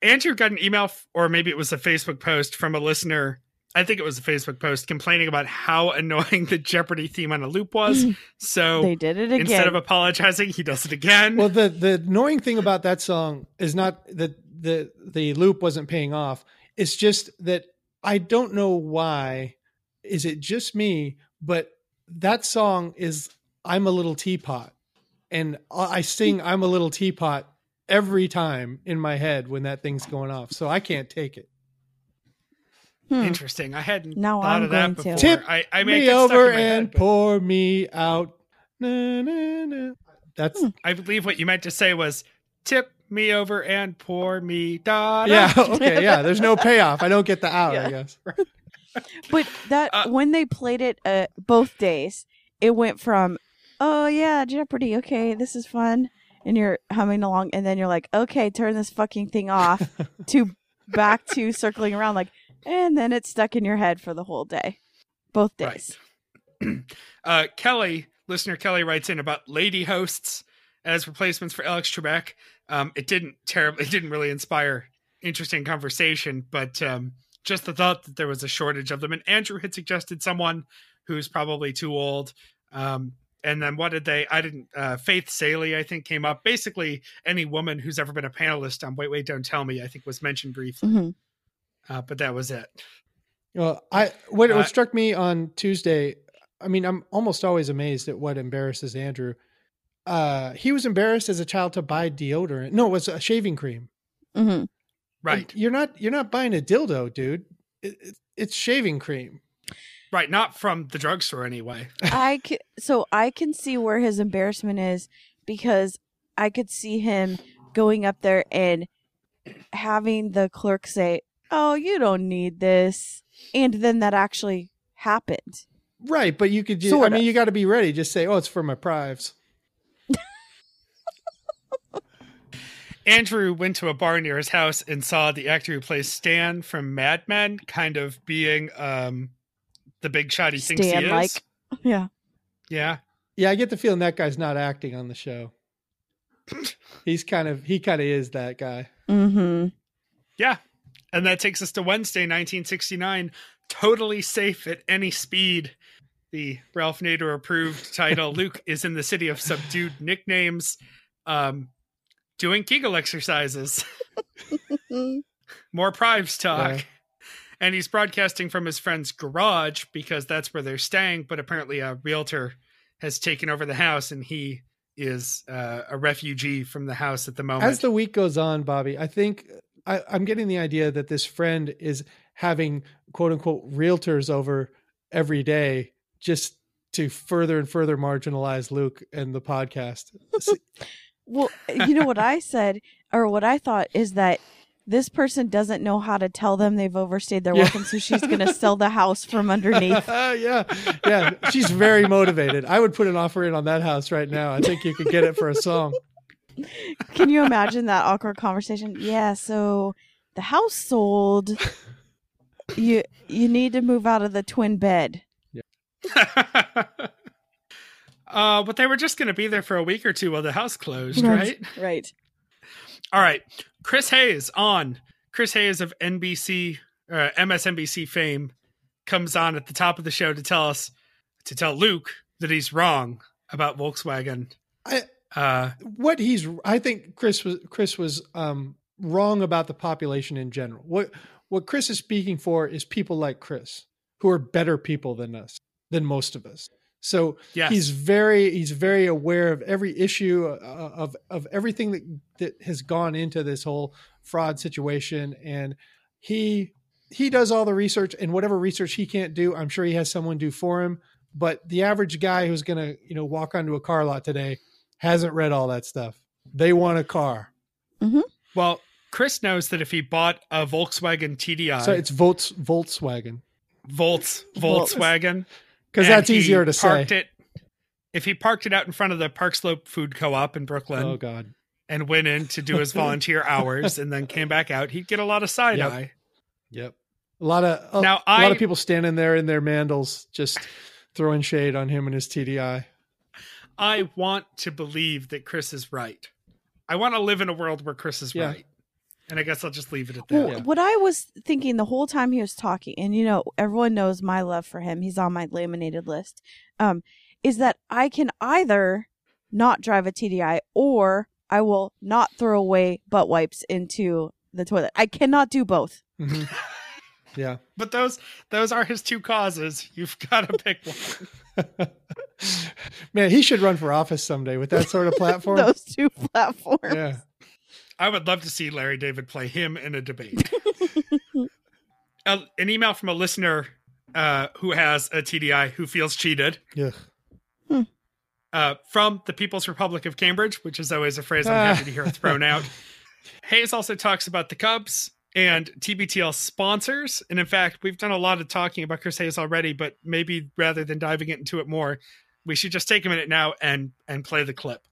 Andrew got an email, f- or maybe it was a Facebook post from a listener. I think it was a Facebook post complaining about how annoying the Jeopardy theme on a loop was. So They did it again. instead of apologizing, he does it again. Well, the the annoying thing about that song is not that the the loop wasn't paying off. It's just that I don't know why. Is it just me? But that song is "I'm a Little Teapot," and I sing "I'm a Little Teapot" every time in my head when that thing's going off. So I can't take it. Hmm. Interesting. I hadn't Now thought I'm of that going to. before. Tip I, I mean, me over in my head, and but pour me out. Na, na, na. That's Hmm. I believe what you meant to say was tip me over and pour me da. da." yeah. Okay. Yeah. There's no payoff. I don't get the out. Yeah. I guess. But that Uh, when they played it uh, both days, it went from oh yeah Jeopardy, okay this is fun, and you're humming along, and then you're like okay turn this fucking thing off, to back to circling around like, and then it's stuck in your head for the whole day, both days. uh, Kelly, listener Kelly writes in about lady hosts as replacements for Alex Trebek. Um, it didn't terribly, it didn't really inspire interesting conversation, but um, just the thought that there was a shortage of them. And Andrew had suggested someone who's probably too old. Um, and then what did they? I didn't. Uh, Faith Salie, I think, came up. Basically, any woman who's ever been a panelist on Wait, Wait, Don't Tell Me, I think, was mentioned briefly. Mhm. Uh, but that was it. Well, I what, Uh, what struck me on Tuesday. I mean, I'm almost always amazed at what embarrasses Andrew. Uh, he was embarrassed as a child to buy deodorant. No, it was a shaving cream. Mhm. Right, You're not. You're not buying a dildo, dude. It, it, it's shaving cream. right. Not from the drugstore anyway. I c- so I can see where his embarrassment is because I could see him going up there and having the clerk say, "Oh, you don't need this," and then that actually happened. Right, but you could. Just, I Sort mean, of. you got to be ready. Just say, "Oh, it's for my prives." Andrew went to a bar near his house and saw the actor who plays Stan from Mad Men kind of being um, the big shot he thinks he is. Stan-like. Yeah. Yeah. Yeah, I get the feeling that guy's not acting on the show. He's kind of. He kind of is that guy. Mm-hmm. Yeah. And that takes us to Wednesday, 1969. Totally safe at any speed. The Ralph Nader approved title. Luke is in the city of subdued nicknames, um, doing Kegel exercises. More Prives talk. Yeah. And he's broadcasting from his friend's garage because that's where they're staying. But apparently, a realtor has taken over the house and he is uh, a refugee from the house at the moment. As the week goes on, Bobby, I think I, I'm getting the idea that this friend is having quote unquote realtors over every day just to further and further marginalize Luke and the podcast. Well, you know what I said, or what I thought is that this person doesn't know how to tell them they've overstayed their Yeah. welcome, so she's going to sell the house from underneath. yeah, yeah. She's very motivated. I would put an offer in on that house right now. I think you could get it for a song. Can you imagine that awkward conversation? Yeah, so the house sold. You you need to move out of the twin bed. Yeah. uh, but they were just going to be there for a week or two while the house closed, right? Right. All right. Chris Hayes on. Chris Hayes of NBC, uh, MSNBC fame, comes on at the top of the show to tell us, to tell Luke that he's wrong about Volkswagen. I, Uh, what he's I think Chris was Chris was um, wrong about the population in general. What what Chris is speaking for is people like Chris who are better people than us, than most of us. So Yes. he's very he's very aware of every issue uh, of of everything that that has gone into this whole fraud situation, and he he does all the research and whatever research he can't do, I'm sure he has someone do for him. But the average guy who's gonna you know walk onto a car lot today hasn't read all that stuff. They want a car, mm-hmm. Well, Chris knows that if he bought a Volkswagen TDI, so it's Volts Volkswagen Volts Volts. Volkswagen, because that's easier to say. It, if he parked it out in front of the Park Slope Food Co-op in Brooklyn Oh God. and went in to do his volunteer hours and then came back out, he'd get a lot of side Yep. eye. Yep. A lot of a, Now, a lot of people standing there in their mandals just throwing shade on him and his TDI. I want to believe that Chris is right. I want to live in a world where Chris is Yeah. right. And I guess I'll just leave it at that. Well, Yeah. what I was thinking the whole time he was talking, and you know, everyone knows my love for him. He's on my laminated list. Um, is that I can either not drive a TDI or I will not throw away butt wipes into the toilet. I cannot do both. Mhm. yeah. But those those are his two causes. You've got to pick one. Man, he should run for office someday with that sort of platform. Those two platforms. yeah. I would love to see Larry David play him in a debate. a, an email from a listener uh, who has a TDI who feels cheated Yeah. uh, from the People's Republic of Cambridge, which is always a phrase I'm happy to hear thrown out. Hayes also talks about the Cubs and TBTL sponsors. And in fact, we've done a lot of talking about Chris Hayes already, but maybe rather than diving into it more, we should just take a minute now and and play the clip.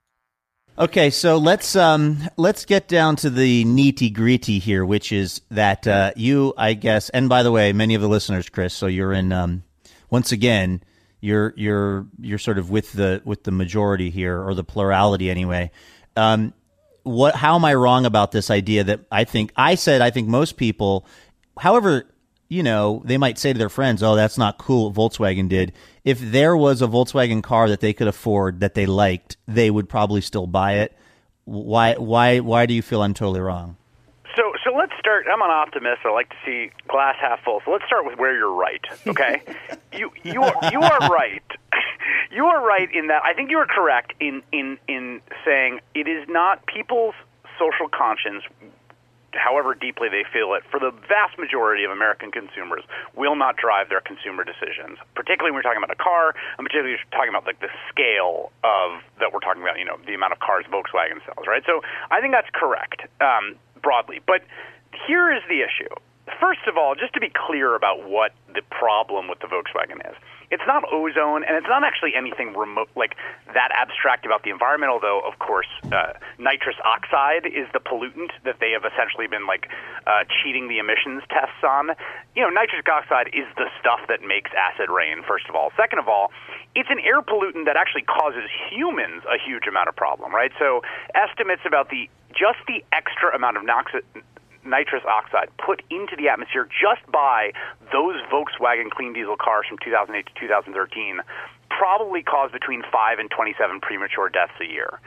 Okay, so let's um let's get down to the nitty gritty here, which is that uh, you, I guess, and by the way, many of the listeners, Chris, so you're in um once again, you're you're you're sort of with the with the majority here or the plurality anyway. Um, what? How am I wrong about this idea that I think I said? I think most people, however, you know, they might say to their friends, "Oh, that's not cool." What Volkswagen did. If there was a Volkswagen car that they could afford that they liked, they would probably still buy it. Why? Why? Why do you feel I'm totally wrong? So, let's start. I'm an optimist. I like to see glass half full. So let's start with where you're right. Okay, you you are you are right. You are right in that. I think you are correct in in in saying it is not people's social conscience. However deeply they feel it, for the vast majority of American consumers, will not drive their consumer decisions. Particularly when we're talking about a car, and particularly if you're talking about like the scale of that we're talking about. You know, the amount of cars Volkswagen sells, right? So I think that's correct um, broadly. But here is the issue. First of all, just to be clear about what the problem with the Volkswagen is. It's not ozone, and it's not actually anything remote, like that abstract about the environmental. Though, of course, uh, nitrous oxide is the pollutant that they have essentially been like uh, cheating the emissions tests on. You know, nitrous oxide is the stuff that makes acid rain. First of all, second of all, it's an air pollutant that actually causes humans a huge amount of problem. Right? So, estimates about the just the extra amount of nox- nitrous oxide put into the atmosphere just by those Volkswagen clean diesel cars from 2008 to 2013 probably caused between 5 and 27 premature deaths a year.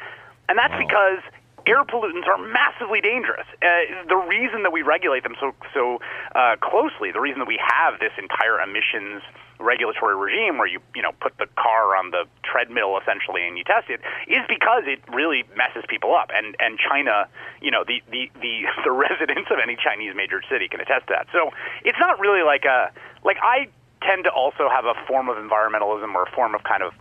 And that's because air pollutants are massively dangerous. Uh, the reason that we regulate them so so uh, closely, the reason that we have this entire emissions regulatory regime where you you know put the car on the treadmill essentially and you test it is because it really messes people up. And and China you know the the the, the residents of any Chinese major city can attest to that. So it's not really like a like I tend to also have a form of environmentalism or a form of kind of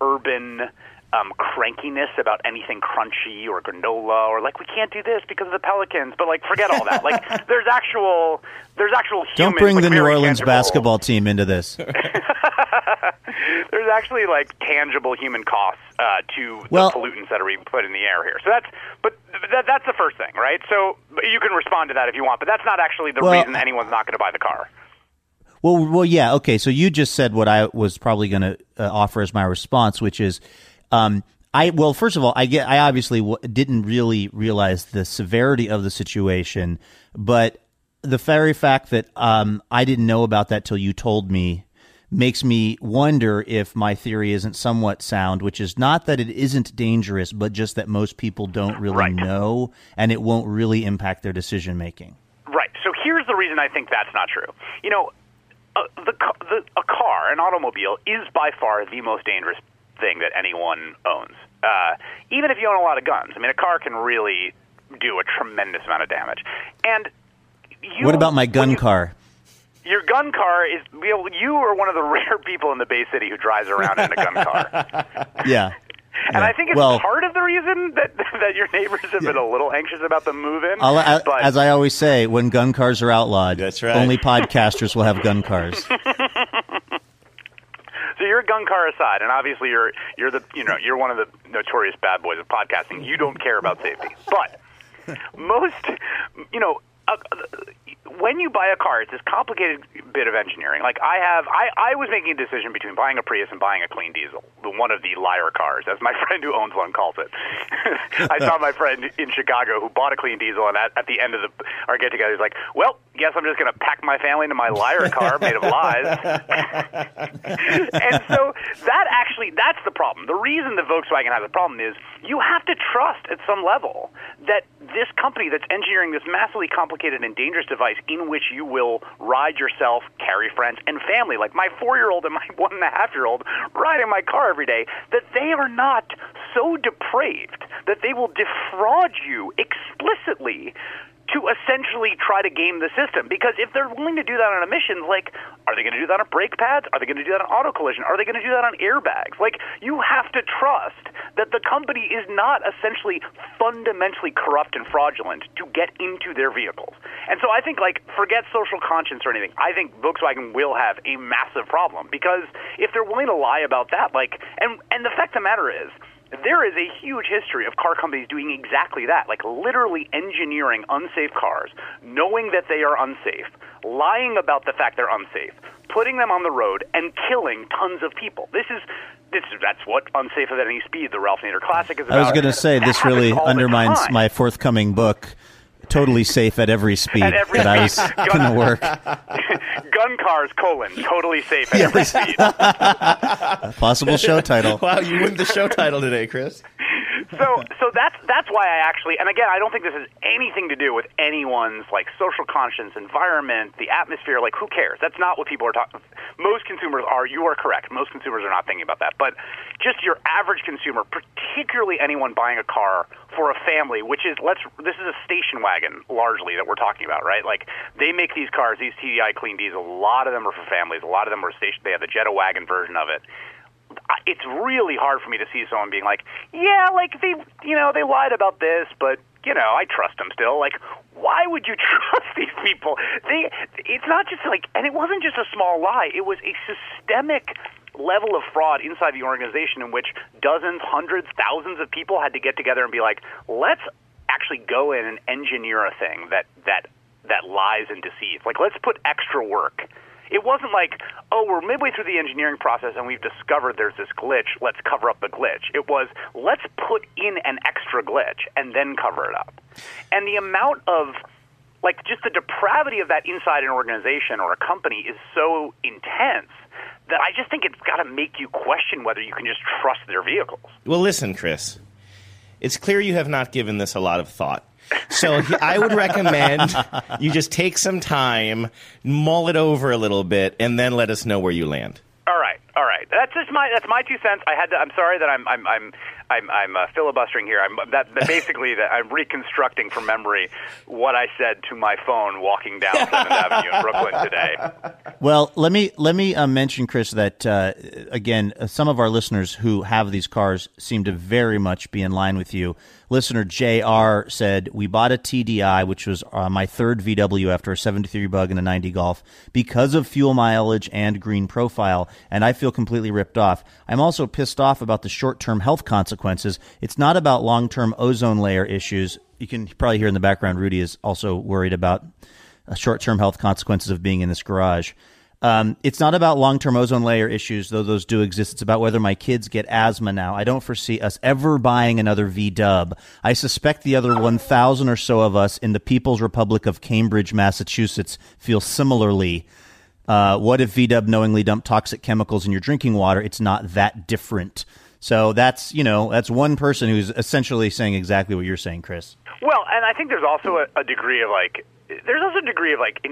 urban um, crankiness about anything crunchy or granola or like we can't do this because of the pelicans but like forget all that like there's actual there's actual Don't bring like, the New Orleans tangible- basketball team into this. there's actually like tangible human costs uh, to Well- the pollutants that are being put in the air here. So that's, but that, that's the first thing, right? So you can respond to that if you want, but that's not actually the Well- reason anyone's not going to buy the car. Well, well, yeah, okay. So you just said what I was probably going to uh, offer as my response, which is, um, I well, first of all, I get, I obviously w- didn't really realize the severity of the situation, but the very fact that um, I didn't know about that till you told me makes me wonder if my theory isn't somewhat sound, which is not that it isn't dangerous, but just that most people don't really Right. know, and it won't really impact their decision making. Right. So here's the reason I think that's not true. You know, uh, the, the a car, an automobile, is by far the most dangerous thing that anyone owns. Uh, even if you own a lot of guns, I mean, a car can really do a tremendous amount of damage. And you, what about my gun you, car? Your gun car is you, know, you are one of the rare people in the Bay City who drives around in a gun car. Yeah. And Yeah. I think it's Well- part of the reason that that your neighbors have been a little anxious about the move in. I'll, I, but as I always say, when gun cars are outlawed, That's right. only podcasters will have gun cars. So you're a gun car aside, and obviously you're you're the you know you're one of the notorious bad boys of podcasting. You don't care about safety, but most you know. Uh, when you buy a car, it's this complicated bit of engineering. Like I have, I, I was making a decision between buying a Prius and buying a clean diesel, the one of the liar cars, as my friend who owns one calls it. I saw my friend in Chicago who bought a clean diesel, and at, at the end of the our get together, he's like, "Well, guess I'm just going to pack my family into my liar car made of lies." and so that actually that's the problem. The reason that Volkswagen has a problem is you have to trust at some level that this company that's engineering this massively complicated and dangerous device in which you will ride yourself, carry friends and family, like my four year old and my one and a half year old riding my car every day, that they are not so depraved that they will defraud you explicitly to essentially try to game the system. Because if they're willing to do that on emissions, like, are they going to do that on brake pads? Are they going to do that on auto collision? Are they going to do that on airbags? Like, you have to trust that the company is not essentially fundamentally corrupt and fraudulent to get into their vehicles. And so I think, like, forget social conscience or anything. I think Volkswagen will have a massive problem because if they're willing to lie about that, like, and and the fact of the matter is there is a huge history of car companies doing exactly that, like literally engineering unsafe cars, knowing that they are unsafe, lying about the fact they're unsafe, putting them on the road, and killing tons of people. This is this that's what unsafe at any speed, the Ralph Nader Classic is about. I was going to say this really undermines my forthcoming book, Totally Safe at Every Speed, At every that I was going to work. gun cars colon totally safe at every speed. Possible show title. Wow, you win the show title today, Chris. So so that's that's why I actually and again I don't think this has anything to do with anyone's like social conscience, environment, the atmosphere. Like who cares? That's not what people are talking. Most consumers are. You are correct. Most consumers are not thinking about that. But just your average consumer, particularly anyone buying a car for a family, which is let's this is a station wagon largely that we're talking about, right? Like they make these cars, these TDI clean diesel. A lot of them are for families. A lot of them are station. They have the Jetta wagon version of it. It's really hard for me to see someone being like, yeah, like they, you know, they lied about this, but you know, I trust them still. Like, why would you trust these people? They, it's not just like, and it wasn't just a small lie. It was a systemic level of fraud inside the organization in which dozens, hundreds, thousands of people had to get together and be like, let's actually go in and engineer a thing that that that lies and deceives. Like, let's put extra work it wasn't like, oh, we're midway through the engineering process and we've discovered there's this glitch. Let's cover up the glitch. It was, let's put in an extra glitch and then cover it up. And the amount of, like, just the depravity of that inside an organization or a company is so intense that I just think it's got to make you question whether you can just trust their vehicles. Well, listen, Chris. It's clear you have not given this a lot of thought. So I would recommend you just take some time, mull it over a little bit, and then let us know where you land. All right, all right. That's just my that's my two cents. I had to. I'm sorry that I'm I'm I'm I'm, I'm uh, filibustering here. I'm that, that basically that I'm reconstructing from memory what I said to my phone walking down Seventh Avenue in Brooklyn today. Well, let me let me uh, mention, Chris, that uh, again, uh, some of our listeners who have these cars seem to very much be in line with you. Listener Jr. said we bought a TDI, which was uh, my third VW after a 73 Bug and a 90 Golf, because of fuel mileage and green profile, and I feel completely ripped off. I'm also pissed off about the short-term health consequences. It's not about long-term ozone layer issues. You can probably hear in the background, Rudy is also worried about uh, short-term health consequences of being in this garage. Um, it's not about long-term ozone layer issues, though those do exist. It's about whether my kids get asthma now. I don't foresee us ever buying another V Dub. I suspect the other 1,000 or so of us in the People's Republic of Cambridge, Massachusetts, feel similarly. Uh, what if V Dub knowingly dumped toxic chemicals in your drinking water? It's not that different. So that's you know that's one person who's essentially saying exactly what you're saying, Chris. Well, and I think there's also a, a degree of like there's also a degree of like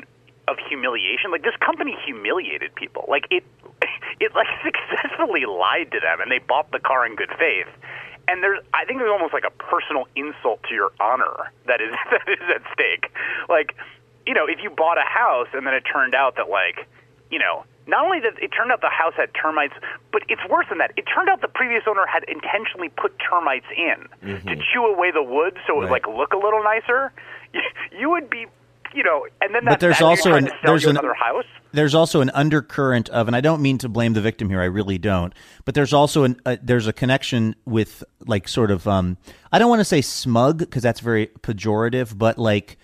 of humiliation. Like this company humiliated people. Like it, it like successfully lied to them, and they bought the car in good faith. And there's, I think there's almost like a personal insult to your honor that is that is at stake. Like, you know, if you bought a house and then it turned out that like, you know, not only that it turned out the house had termites, but it's worse than that. It turned out the previous owner had intentionally put termites in to mm-hmm. chew away the wood so it would Right. like look a little nicer. You would be, you know, and then But there's that also an- trying to sell there's an- another house. there's also an undercurrent of, and I don't mean to blame the victim here. I really don't. But there's also an uh, there's a connection with like sort of um I don't want to say smug because that's very pejorative, but like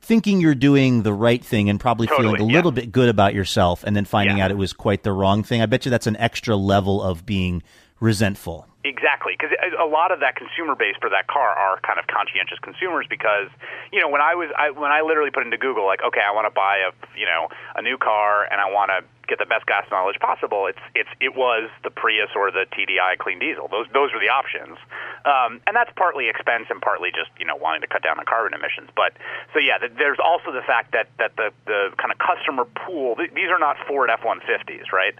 thinking you're doing the right thing and probably Totally, feeling a yeah. little bit good about yourself, and then finding Yeah. out it was quite the wrong thing. I bet you that's an extra level of being resentful. Exactly, because a lot of that consumer base for that car are kind of conscientious consumers. Because you know, when I was, I, when I literally put into Google, like, okay, I want to buy a, you know, a new car, and I want to get the best gas mileage possible. It's, it's, it was the Prius or the TDI clean diesel. Those, those were the options, um, and that's partly expense and partly just you know wanting to cut down on carbon emissions. But so yeah, th- there's also the fact that that the the kind of customer pool. Th- these are not Ford F-150s, right?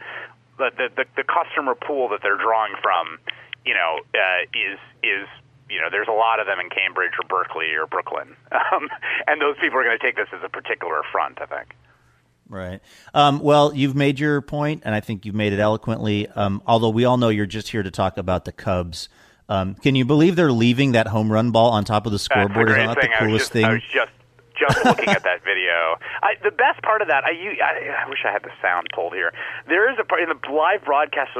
the, the the the customer pool that they're drawing from, you know, uh, is is you know, there's a lot of them in Cambridge or Berkeley or Brooklyn, um, and those people are going to take this as a particular affront. I think. Right. Um, well, you've made your point, and I think you've made it eloquently. Um, although we all know you're just here to talk about the Cubs. Um, can you believe they're leaving that home run ball on top of the That's scoreboard? Is great that the I coolest just, thing? I was just just looking at that video. I, the best part of that, I, you, I, I wish I had the sound pulled here. There is a part in the live broadcast,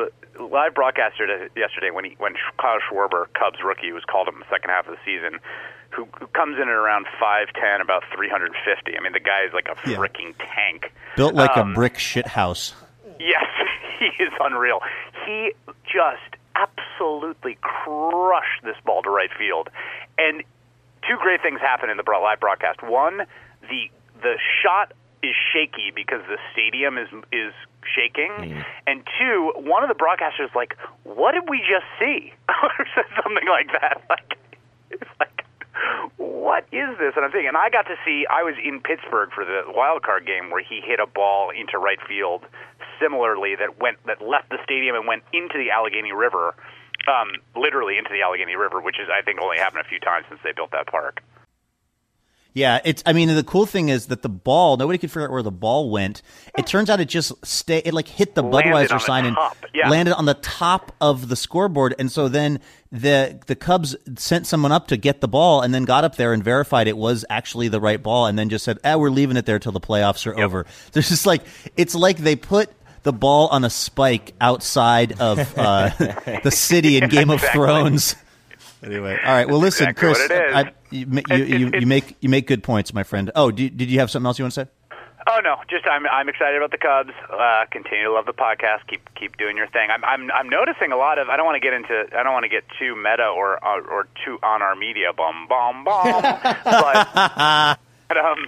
live broadcaster yesterday when he when Kyle Schwarber, Cubs rookie, was called him the second half of the season. Who, who comes in at around five ten, about three hundred fifty. I mean, the guy is like a Yeah. freaking tank. Built like Um, a brick shit house. Yes, he is unreal. He just absolutely crushed this ball to right field. And two great things happen in the live broadcast. One, the the shot is shaky because the stadium is is shaking. Mm. And two, one of the broadcasters is like, "What did we just see?" or said something like that. Like it's like what is this? And I'm thinking, and I got to see, I was in Pittsburgh for the wild card game where he hit a ball into right field similarly that went, that left the stadium and went into the Allegheny River, um, literally into the Allegheny River, which is, I think, only happened a few times since they built that park. Yeah, it's. I mean, the cool thing is that the ball. Nobody could figure out where the ball went. It turns out it just stay. It like hit the Landed Budweiser sign and yeah. landed on the top of the scoreboard. And so then the the Cubs sent someone up to get the ball, and then got up there and verified it was actually the right ball, and then just said, "Ah, we're leaving it there till the playoffs are over." There's just like it's like they put the ball on a spike outside of uh, the city in Game of Exactly. Thrones. Anyway, all right. Well, listen, exactly Chris, what it is. I, you, you, you, you make you make good points, my friend. Oh, do, did you have something else you want to say? Oh no, just I'm I'm excited about the Cubs. Uh, continue to love the podcast. Keep keep doing your thing. I'm I'm I'm noticing a lot of. I don't want to get into. I don't want to get too meta or or, or too on our media. Bum bum bum. but but, um,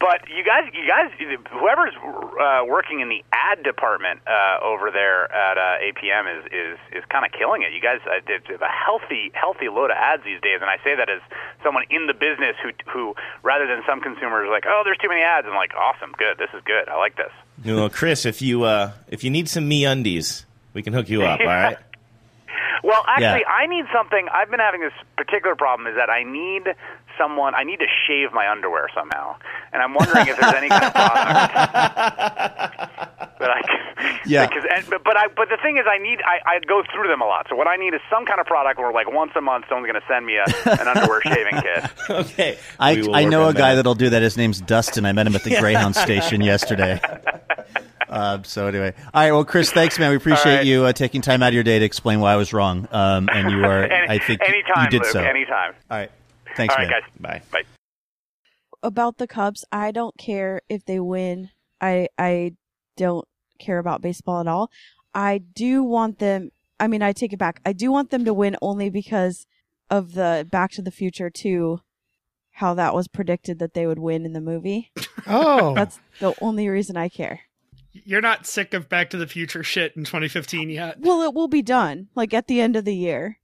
but you guys, you guys, whoever's uh, working in the ad department uh, over there at uh, APM is is is kind of killing it. You guys uh, did a healthy healthy load of ads these days, and I say that as someone in the business who who rather than some consumers like, oh, there's too many ads. I'm like, awesome, good, this is good. I like this. You know, Chris, if you uh, if you need some MeUndies, we can hook you up. All right. Well, actually, Yeah. I need something. I've been having this particular problem is that I need someone. I need to shave my underwear somehow, and I'm wondering if there's any kind of product that I can. Yeah. Because, and, but but I but the thing is, I need I, I go through them a lot. So what I need is some kind of product where like once a month someone's going to send me a, an underwear shaving kit. okay. I, I know a guy that. that'll do that. His name's Dustin. I met him at the Greyhound station yesterday. Uh, so anyway, all right. Well, Chris, thanks, man. We appreciate right. you uh, taking time out of your day to explain why I was wrong. Um, and you are, Any, I think, anytime, you did Luke, so. Anytime. all right. Thanks, All right, man. guys. Bye. Bye. about the Cubs, I don't care if they win. I I don't care about baseball at all. I do want them. I mean, I take it back. I do want them to win only because of the Back to the Future 2 how that was predicted that they would win in the movie. Oh, That's the only reason I care. You're not sick of Back to the Future shit in 2015 yet. Well, it will be done like at the end of the year,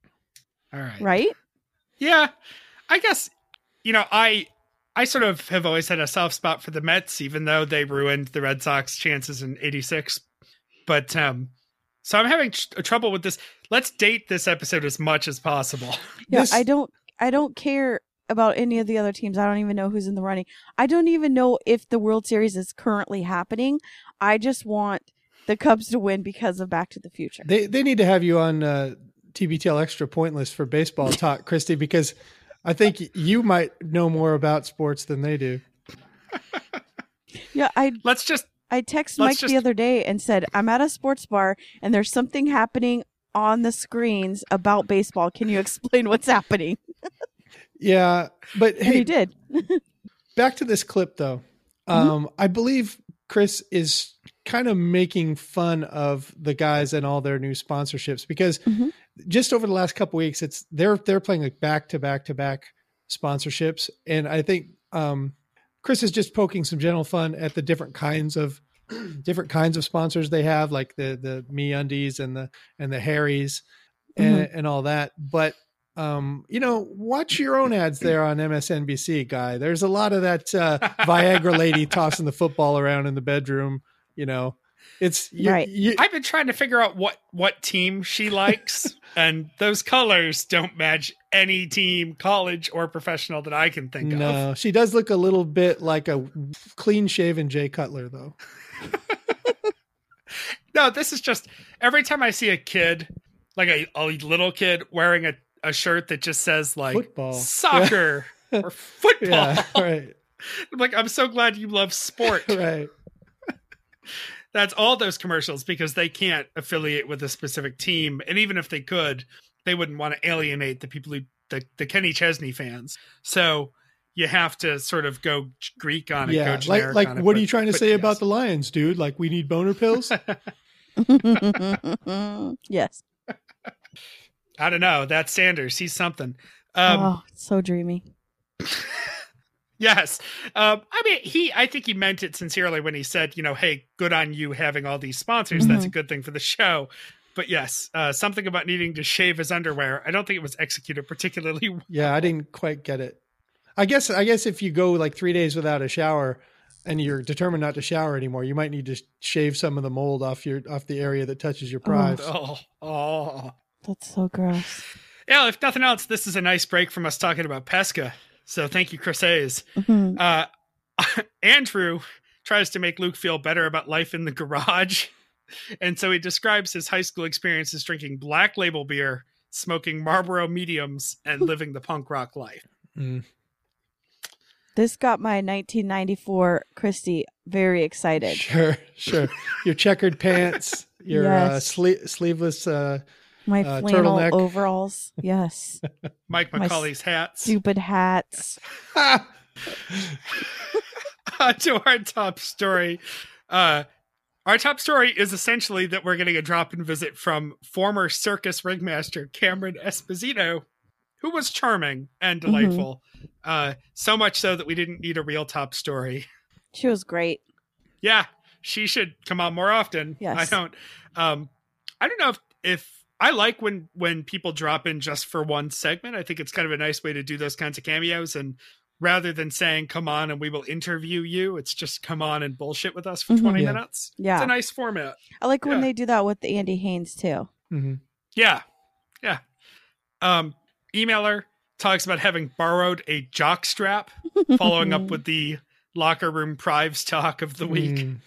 All right. right? Yeah. I guess you know, I I sort of have always had a soft spot for the Mets, even though they ruined the Red Sox chances in '86. But um, so I'm having tr- trouble with this. Let's date this episode as much as possible. Yeah, This- I don't I don't care about any of the other teams. I don't even know who's in the running. I don't even know if the World Series is currently happening. I just want the Cubs to win because of Back to the Future. They they need to have you on uh, TBTL extra pointless for baseball talk, Christy, because I think you might know more about sports than they do. Yeah, I Let's just I texted Mike just- the other day and said, "I'm at a sports bar and there's something happening on the screens about baseball. Can you explain what's happening?" Yeah, but And hey, did. back to this clip though. Mm-hmm. Um, I believe Chris is kind of making fun of the guys and all their new sponsorships because Mhm. just over the last couple weeks, it's they're they're playing like back to back to back sponsorships, and I think um, Chris is just poking some general fun at the different kinds of different kinds of sponsors they have, like the the MeUndies and the and the Harrys and, and all that, but um, you know, watch your own ads there on MSNBC, guy. There's a lot of that uh, Viagra lady tossing the football around in the bedroom. You know, it's you, Right. you- I've been trying to figure out what what team she likes, and those colors don't match any team, college or professional, that I can think of. no, she does look a little bit like a clean shaven Jay Cutler, though. No, this is just every time I see a kid, like a, a little kid wearing a, a shirt that just says like Football. soccer or football. Yeah, right, I'm like, I'm so glad you love sport. right. That's all those commercials because they can't affiliate with a specific team. And even if they could, they wouldn't want to alienate the people who the, the Kenny Chesney fans. So you have to sort of go Greek on it. go Yeah, like like on it, what are but- you trying to but say yes. about the Lions, dude? Like we need boner pills? yes. I don't know. That's Sanders. He's something. Um, oh, so dreamy. Yes. Um, I mean, he, I think he meant it sincerely when he said, you know, hey, good on you having all these sponsors. That's a good thing for the show. But yes, uh, something about needing to shave his underwear. I don't think it was executed particularly well. Yeah, I didn't quite get it. I guess I guess if you go like three days without a shower and you're determined not to shower anymore, you might need to shave some of the mold off your off the area that touches your prize. Oh, oh. That's so gross. Yeah, if nothing else, this is a nice break from us talking about Pesca. So thank you, Chris Hayes. Mhm. Uh, Andrew tries to make Luke feel better about life in the garage. And so he describes his high school experiences drinking black label beer, smoking Marlboro mediums, and living the punk rock life. Mm. This got my 1994 Christy very excited. Sure, sure. Your checkered pants, your uh, sle- sleeveless. Uh, My Uh, flannel turtleneck. overalls. Yes. Mike My McCauley's hats. Stupid hats. to our top story. Uh, our top story is essentially that we're getting a drop in visit from former circus ringmaster Cameron Esposito, who was charming and Mm-hmm. delightful. Uh, so much so that we didn't need a real top story. She was great. Yeah, she should come on more often. Yes. I don't. Um, I don't know if if I like when when people drop in just for one segment. I think it's kind of a nice way to do those kinds of cameos. And rather than saying "come on" and we will interview you, it's just come on and bullshit with us for Mhm. twenty Yeah. minutes. Yeah. it's a nice format. I like when they do that with Andy Haynes too. mhm. Yeah, yeah. Um, emailer talks about having borrowed a jock strap, following up with the locker room prives talk of the week. Mm.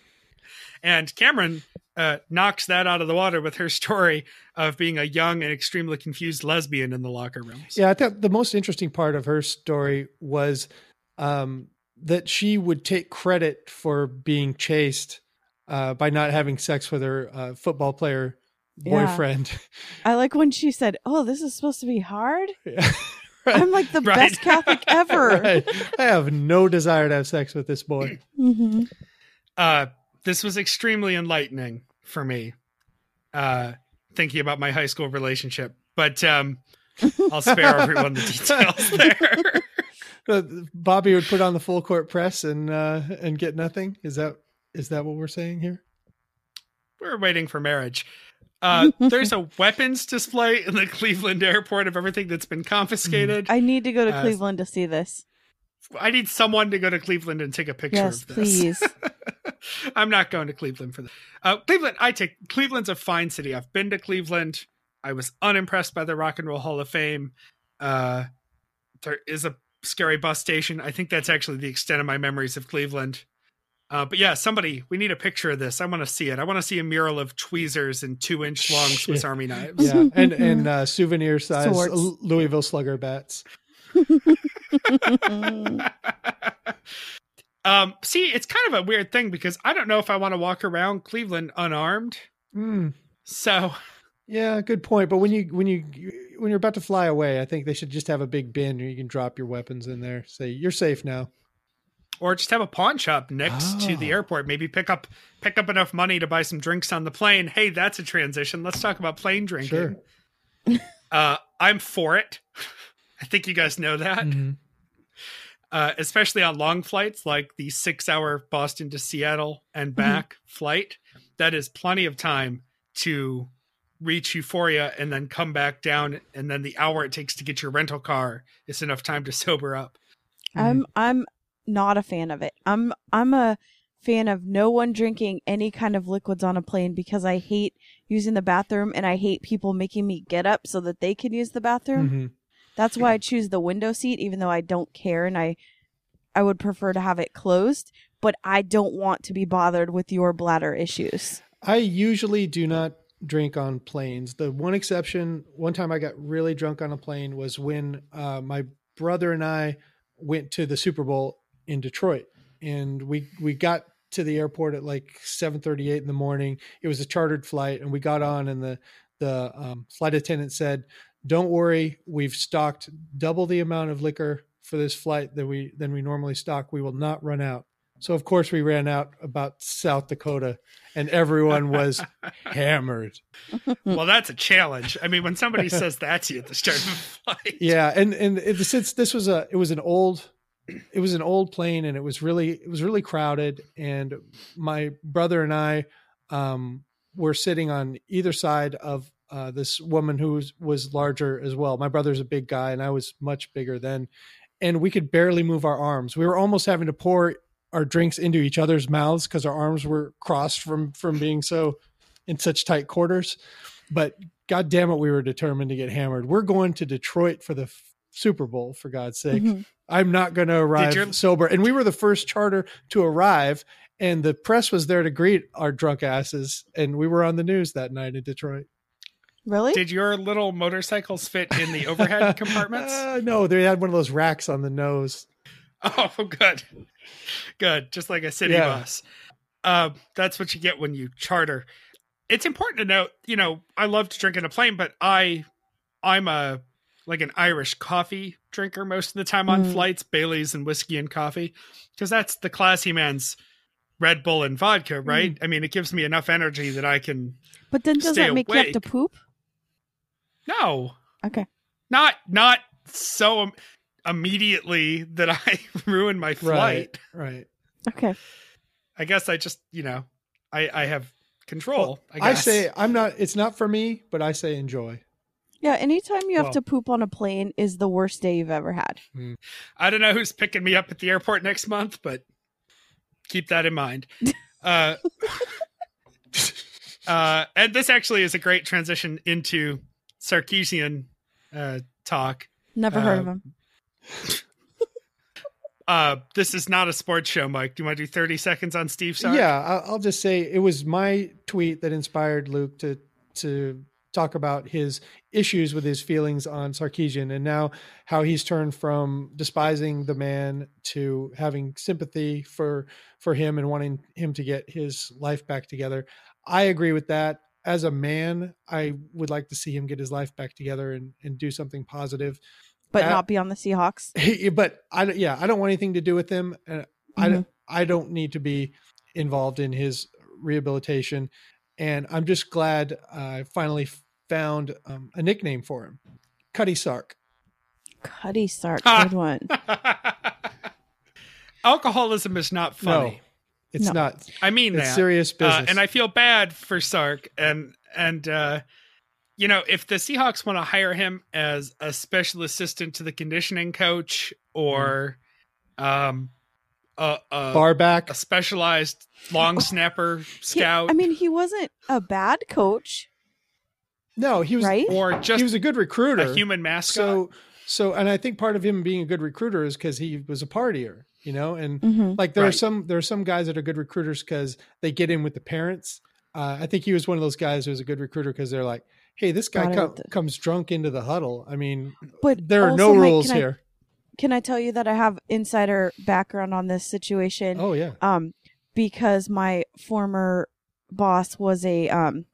And Cameron uh, knocks that out of the water with her story of being a young and extremely confused lesbian in the locker rooms. Yeah, I thought the most interesting part of her story was um, that she would take credit for being chaste uh, by not having sex with her uh, football player Yeah. boyfriend. I like when she said, "Oh, this is supposed to be hard." Yeah. I'm like the Right. best Catholic ever. Right. I have no desire to have sex with this boy. hmm Uh, this was extremely enlightening for me, uh, thinking about my high school relationship. But um, I'll spare everyone the details there. Uh, Bobby would put on the full court press and uh, and get nothing. Is that is that what we're saying here? We're waiting for marriage. Uh, there's a weapons display in the Cleveland airport of everything that's been confiscated. I need to go to Uh, Cleveland to see this. I need someone to go to Cleveland and take a picture Yes, of this. please. I'm not going to Cleveland for that. Uh, Cleveland, I take Cleveland's a fine city. I've been to Cleveland. I was unimpressed by the Rock and Roll Hall of Fame. Uh, there is a scary bus station. I think that's actually the extent of my memories of Cleveland. Uh, but yeah, somebody, we need a picture of this. I want to see it. I want to see a mural of tweezers and two inch long Swiss Army knives. Yeah, and and uh, souvenir size Louisville Slugger bats. um, see, it's kind of a weird thing because I don't know if I want to walk around Cleveland unarmed. Mm, So yeah, good point. But when you when you when you're about to fly away, I think they should just have a big bin where you can drop your weapons in there. Say you're safe now. or just have a pawn shop next to the Oh. airport. Maybe pick up pick up enough money to buy some drinks on the plane. Hey, that's a transition. Let's talk about plane drinking. Sure. Uh, I'm for it. I think you guys know that. Mhm. Uh, especially on long flights like the six hour Boston to Seattle and back flight. That is plenty of time to reach euphoria and then come back down. And then the hour it takes to get your rental car is enough time to sober up. I'm I'm not a fan of it. I'm I'm a fan of no one drinking any kind of liquids on a plane because I hate using the bathroom and I hate people making me get up so that they can use the bathroom. That's why I choose the window seat even though I don't care and I I would prefer to have it closed, but I don't want to be bothered with your bladder issues. I usually do not drink on planes. The one exception, one time I got really drunk on a plane was when uh, my brother and I went to the Super Bowl in Detroit, and we we got to the airport at like seven thirty eight in the morning. It was a chartered flight, and we got on, and the the um, flight attendant said, "Don't worry, we've stocked double the amount of liquor for this flight that we than we normally stock. We will not run out." So of course we ran out about South Dakota, and everyone was hammered. well, that's a challenge. I mean, when somebody says that to you at the start of a flight, Yeah, and and it, since this was a it was an old it was an old plane and it was really it was really crowded and my brother and I um were sitting on either side of uh, this woman who was, was larger as well. My brother's a big guy and I was much bigger then and we could barely move our arms. We were almost having to pour our drinks into each other's mouths because our arms were crossed from from being so in such tight quarters. But god damn it, we were determined to get hammered. We're going to Detroit for the f- Super Bowl, for God's sake. Mhm. I'm not going to arrive your- sober. And we were the first charter to arrive, and the press was there to greet our drunk asses. And we were on the news that night in Detroit. Really? did your little motorcycles fit in the overhead compartments? Uh, no, they had one of those racks on the nose. Oh, good, good. Just like a city Yeah. bus. Uh, that's what you get when you charter. It's important to note. You know, I love to drink in a plane, but I, I'm a like an Irish coffee drinker most of the time on Mm. flights, Bailey's and whiskey and coffee, because that's the classy man's Red Bull and vodka, right? I mean, it gives me enough energy that I can. but then does that make you have to poop? No, Okay. not not so im- immediately that I ruin my flight. Right, right. Okay. I guess I just, you know, I I have control. I, I guess. say I'm not. It's not for me, but I say enjoy. Yeah, anytime you have Well- to poop on a plane is the worst day you've ever had. I don't know who's picking me up at the airport next month, but keep that in mind. Uh, uh, and this actually is a great transition into Sarkisian uh, talk. Never heard Uh, of him. Uh, this is not a sports show, Mike. Do you want to do 30 seconds on Steve Sark? Yeah, I- I'll just say it was my tweet that inspired Luke to to talk about his issues with his feelings on Sarkisian and now how he's turned from despising the man to having sympathy for for him and wanting him to get his life back together. I agree with that. As a man, I would like to see him get his life back together and, and do something positive. But uh, not be on the Seahawks. but I don't- yeah, I don't want anything to do with him. And I Mhm. don't I don't need to be involved in his rehabilitation. And I'm just glad I finally found um, a nickname for him, Cutty Sark. Cutty Sark, good one. Alcoholism is not funny. No, it's No. not. I mean It's that. serious Uh, business. and I feel bad for Sark and and uh you know, if the Seahawks want to hire him as a special assistant to the conditioning coach or um, a, a, Bar back. a specialized long snapper He- scout, I mean, he wasn't a bad coach, No, he was. right? or just he was a good recruiter. a human mascot. So, so, and I think part of him being a good recruiter is because he was a partier, you know, and hmm like there are some there are some guys that are good recruiters because they get in with the parents. Uh, I think he was one of those guys who was a good recruiter because they're like, hey, this guy Got it co- with the- comes drunk into the huddle. I mean, But there are also, no Mike, rules can I- here. can I tell you that I have insider background on this situation? oh yeah, um because my former boss was a um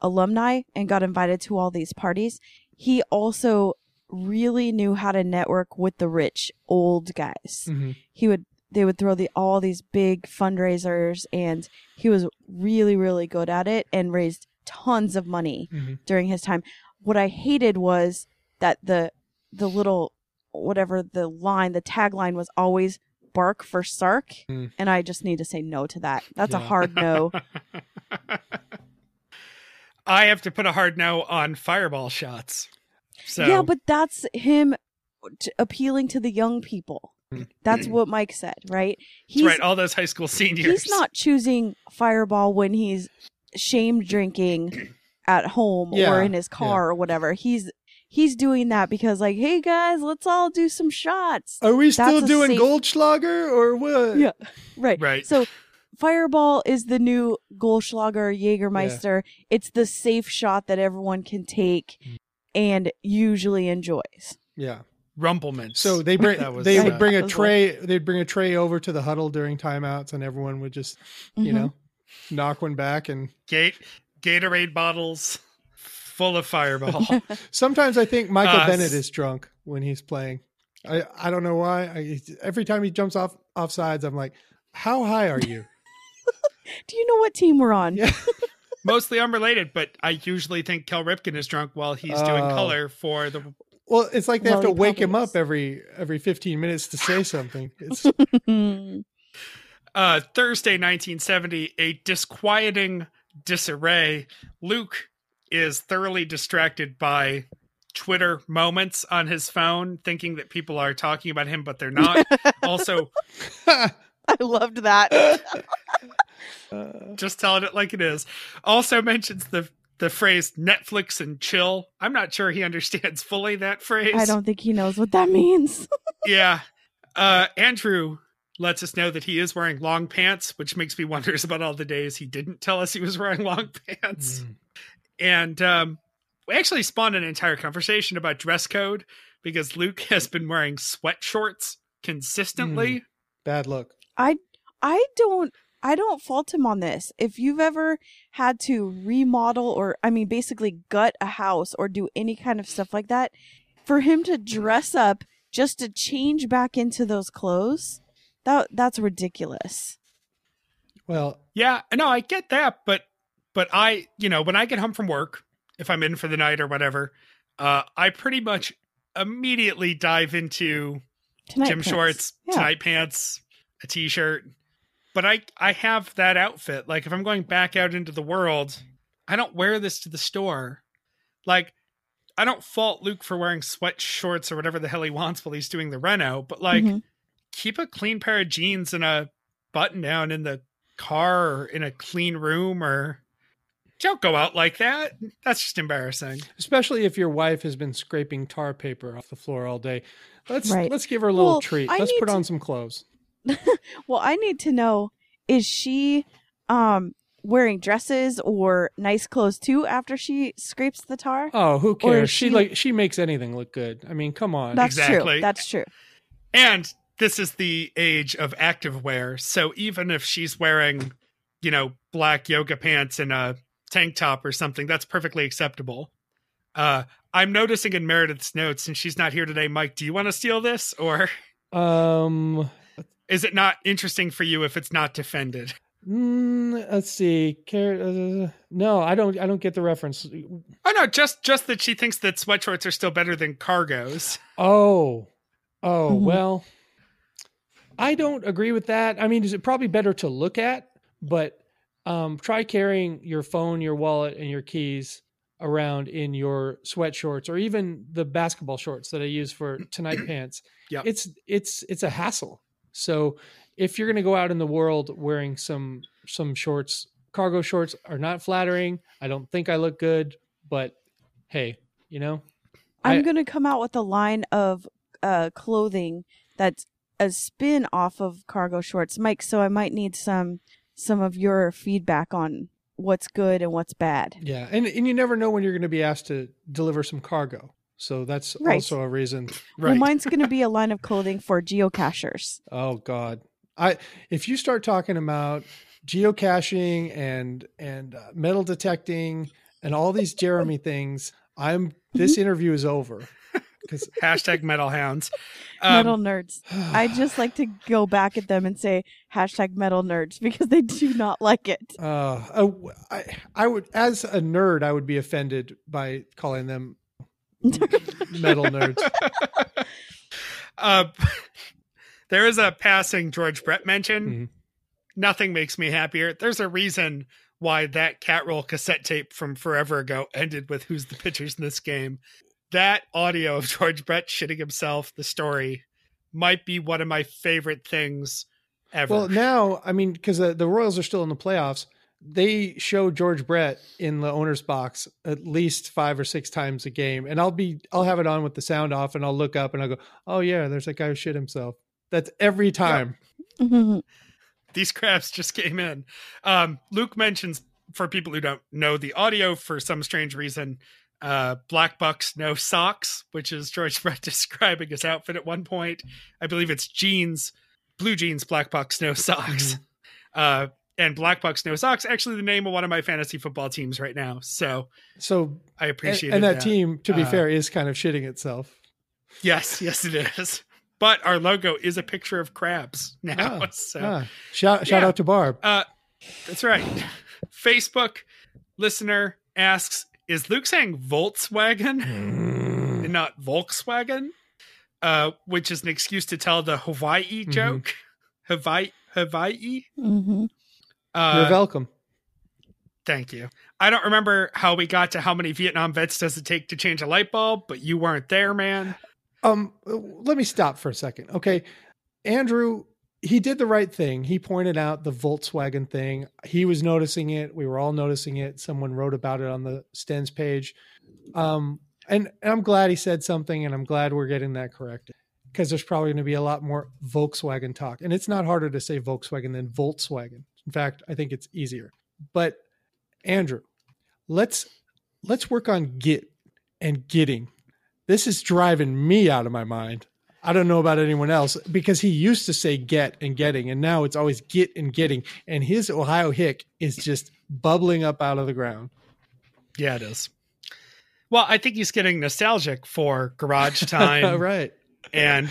alumni and got invited to all these parties he also really knew how to network with the rich old guys Mhm. he would they would throw the all these big fundraisers and he was really really good at it and raised tons of money Mhm. during his time what i hated was that the the little whatever the line the tagline was always bark for sark Mm. and i just need to say no to that that's a hard no I have to put a hard no on fireball shots. So yeah but that's him t- appealing to the young people that's what mike said right that's right, all those high school seniors. he's not choosing fireball when he's shame drinking at home Yeah, or in his car or whatever he's he's doing that because like hey guys let's all do some shots Are we still That's a doing safe- Goldschlager or what? Yeah. right Right. so fireball is the new goldschlager jägermeister it's the safe shot that everyone can take Mm. And usually enjoys yeah. Rumple Minze. So they bring That was, they would bring a That was tray. They'd bring a tray over to the huddle during timeouts, and everyone would just you Mhm. know knock one back and Gate Gatorade bottles full of fireball. Sometimes I think Michael Uh, Bennett is drunk when he's playing. I, I don't know why. I, every time he jumps off off sides, I'm like, "How high are you?" do you know what team we're on Yeah. Mostly unrelated, but I usually think Cal Ripken is drunk while he's doing Oh. color for the Well, it's like they have to he wake him up every every 15 minutes to say something. It's uh, Thursday, 1970, a disquieting disarray. Luke is thoroughly distracted by Twitter moments on his phone, thinking that people are talking about him, but they're not. also, i loved that just telling it like it is. Also mentions the the phrase Netflix and chill. I'm not sure he understands fully that phrase. i don't think he knows what that means Yeah. Uh, Andrew lets us know that he is wearing long pants, which makes me wonders about all the days he didn't tell us he was wearing long pants. Mm. And um, we actually spawned an entire conversation about dress code because Luke has been wearing sweat shorts consistently. bad look. I I don't I don't fault him on this. If you've ever had to remodel or I mean basically gut a house or do any kind of stuff like that, for him to dress up just to change back into those clothes, that that's ridiculous. Well, Yeah, no, I get that, but but I, you know, when I get home from work, if I'm in for the night or whatever, uh, I pretty much immediately dive into Tonight gym pants. shorts, Yeah. tonight pants, a t-shirt. But I I have that outfit. Like if I'm going back out into the world, I don't wear this to the store. Like I don't fault Luke for wearing sweat shorts or whatever the hell he wants while he's doing the reno, but like Mhm. keep a clean pair of jeans and a button down in the car or in a clean room or don't go out like that. That's just embarrassing. especially if your wife has been scraping tar paper off the floor all day. Let's Right. let's give her a little Well, treat. I Let's need put to- on some clothes. Well, I need to know is she um wearing dresses or nice clothes too after she scrapes the tar? Oh, who cares? She, she- like she makes anything look good. I mean, come on. That's Exactly. true. That's true. And this is the age of active wear. So even if she's wearing, you know, black yoga pants and a tank top or something, that's perfectly acceptable. Uh, I'm noticing in Meredith's notes, and she's not here today. Mike, do you want to steal this, or um, is it not interesting for you if it's not defended? mm, let's see. Car- uh, no, I don't. I don't get the reference. Oh no, just just that she thinks that sweatshorts are still better than cargos. Oh, oh Mhm. well. I don't agree with that. I mean, is it probably better to look at? But um, try carrying your phone, your wallet, and your keys around in your sweat shorts or even the basketball shorts that I use for tonight pants. Yeah, It's it's it's a hassle. So if you're going to go out in the world wearing some some shorts, cargo shorts are not flattering. I don't think I look good, but hey, you know, I'm gonna come out with a line of uh clothing that's a spin off of cargo shorts, Mike. So I might need some some of your feedback on what's good and what's bad. yeah, and and you never know when you're going to be asked to deliver some cargo. So that's Right. also a reason. Right. Well, mine's gonna be a line of clothing for geocachers. Oh God, I if you start talking about geocaching and and uh, metal detecting and all these Jeremy things, I'm this interview is over because Hashtag metal hounds. Um, metal nerds. I just like to go back at them and say hashtag metal nerds because they do not like it. uh, uh, I I would as a nerd I would be offended by calling them metal nerds. Uh, there is a passing George Brett mention. Mhm. Nothing makes me happier. There's a reason why that cat roll cassette tape from forever ago ended with "Who's the pitchers in this game." That audio of George Brett shitting himself, the story, might be one of my favorite things ever. Well, now I mean because the, the Royals are still in the playoffs. They show George Brett in the owner's box at least five or six times a game, and I'll be I'll have it on with the sound off, and I'll look up and I'll go, "Oh yeah, there's that guy who shit himself." That's every time. these crabs just came in. Um, Luke mentions for people who don't know the audio for some strange reason, uh, Black Bucks no socks, which is George Brett describing his outfit at one point. I believe it's jeans, blue jeans, Black Bucks no socks. Uh, and Black Bucks no socks actually the name of one of my fantasy football teams right now. So So I and, appreciate and that, team, to be Uh, fair, is kind of shitting itself. Yes, yes, it is. But our logo is a picture of crabs now. Ah, so Ah, shout shout Yeah. out to Barb. Uh, that's right. Facebook listener asks, "Is Luke saying Volkswagen Mm. and not Volkswagen?" Uh, which is an excuse to tell the Hawaii Mhm. joke. Hawaii, Hawaii. hmm Uh, You're welcome. thank you. I don't remember how we got to how many Vietnam vets does it take to change a light bulb, but you weren't there, man. Um, let me stop for a second. Okay. Andrew, he did the right thing. He pointed out the Volkswagen thing. He was noticing it. We were all noticing it. Someone wrote about it on the Stens page. Um, and, and I'm glad he said something, and I'm glad we're getting that corrected because there's probably going to be a lot more Volkswagen talk. And it's not harder to say Volkswagen than Volkswagen. In fact, I think it's easier. But Andrew, let's let's work on get and getting this is driving me out of my mind. I don't know about anyone else because he used to say get and getting, and now it's always get and getting. And his Ohio hick is just bubbling up out of the ground. Yeah, it is. Well, I think he's getting nostalgic for garage time right. and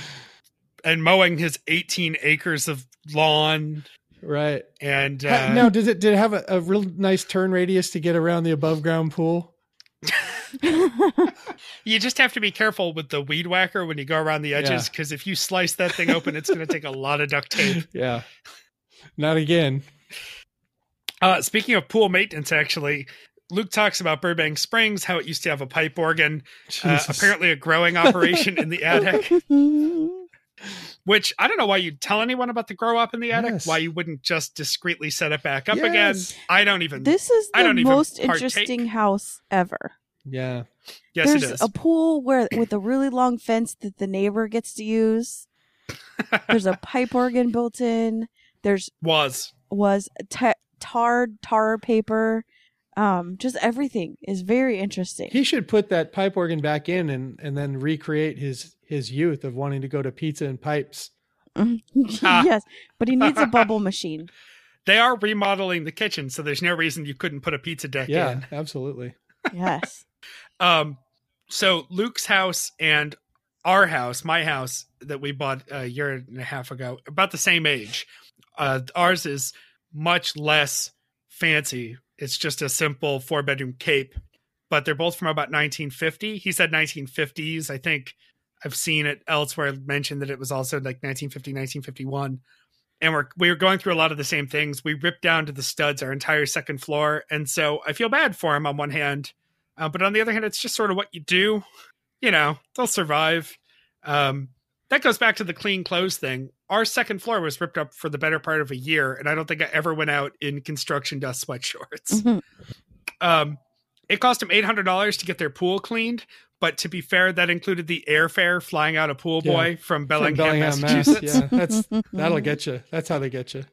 and mowing his 18 acres of lawn Right. and uh, now, does it did it have a, a real nice turn radius to get around the above ground pool? you just have to be careful with the weed whacker when you go around the edges Yeah. because if you slice that thing open, it's going to take a lot of duct tape. Yeah. Not again. Uh, speaking of pool maintenance, actually, Luke talks about Burbank Springs, how it used to have a pipe organ, uh, apparently a growing operation in the attic. Which I don't know why you'd tell anyone about the grow up in the attic. Yes. Why you wouldn't just discreetly set it back up again? I don't even. this is I the don't even most interesting house ever. Yeah. yes, There's it is. a pool where with a really long fence that the neighbor gets to use. There's a pipe organ built in. There's Was was ta tarred tar paper. Um, just everything is very interesting. He should put that pipe organ back in and, and then recreate his his youth of wanting to go to pizza and pipes. yes, but he needs a bubble machine. they are remodeling the kitchen, so there's no reason you couldn't put a pizza deck Yeah, in. absolutely. Yes. Um, so Luke's house and our house, my house that we bought a year and a half ago, about the same age. Uh, ours is much less fancy. It's just a simple four bedroom cape, but they're both from about 1950. He said 1950s. I think I've seen it elsewhere mentioned that it was also like 1950, 1951. And we're we were going through a lot of the same things. We ripped down to the studs our entire second floor, and so I feel bad for him on one hand, uh, but on the other hand, it's just sort of what you do. You know, they'll survive. Um, that goes back to the clean clothes thing. Our second floor was ripped up for the better part of a year, and I don't think I ever went out in construction dust sweat shorts. Mhm. Um, it cost them eight hundred dollars to get their pool cleaned, but to be fair, that included the airfare flying out a pool Yeah. boy from From Bellingham, Bellingham, Mass. Massachusetts. Yeah, that's that'll get you. That's how they get you.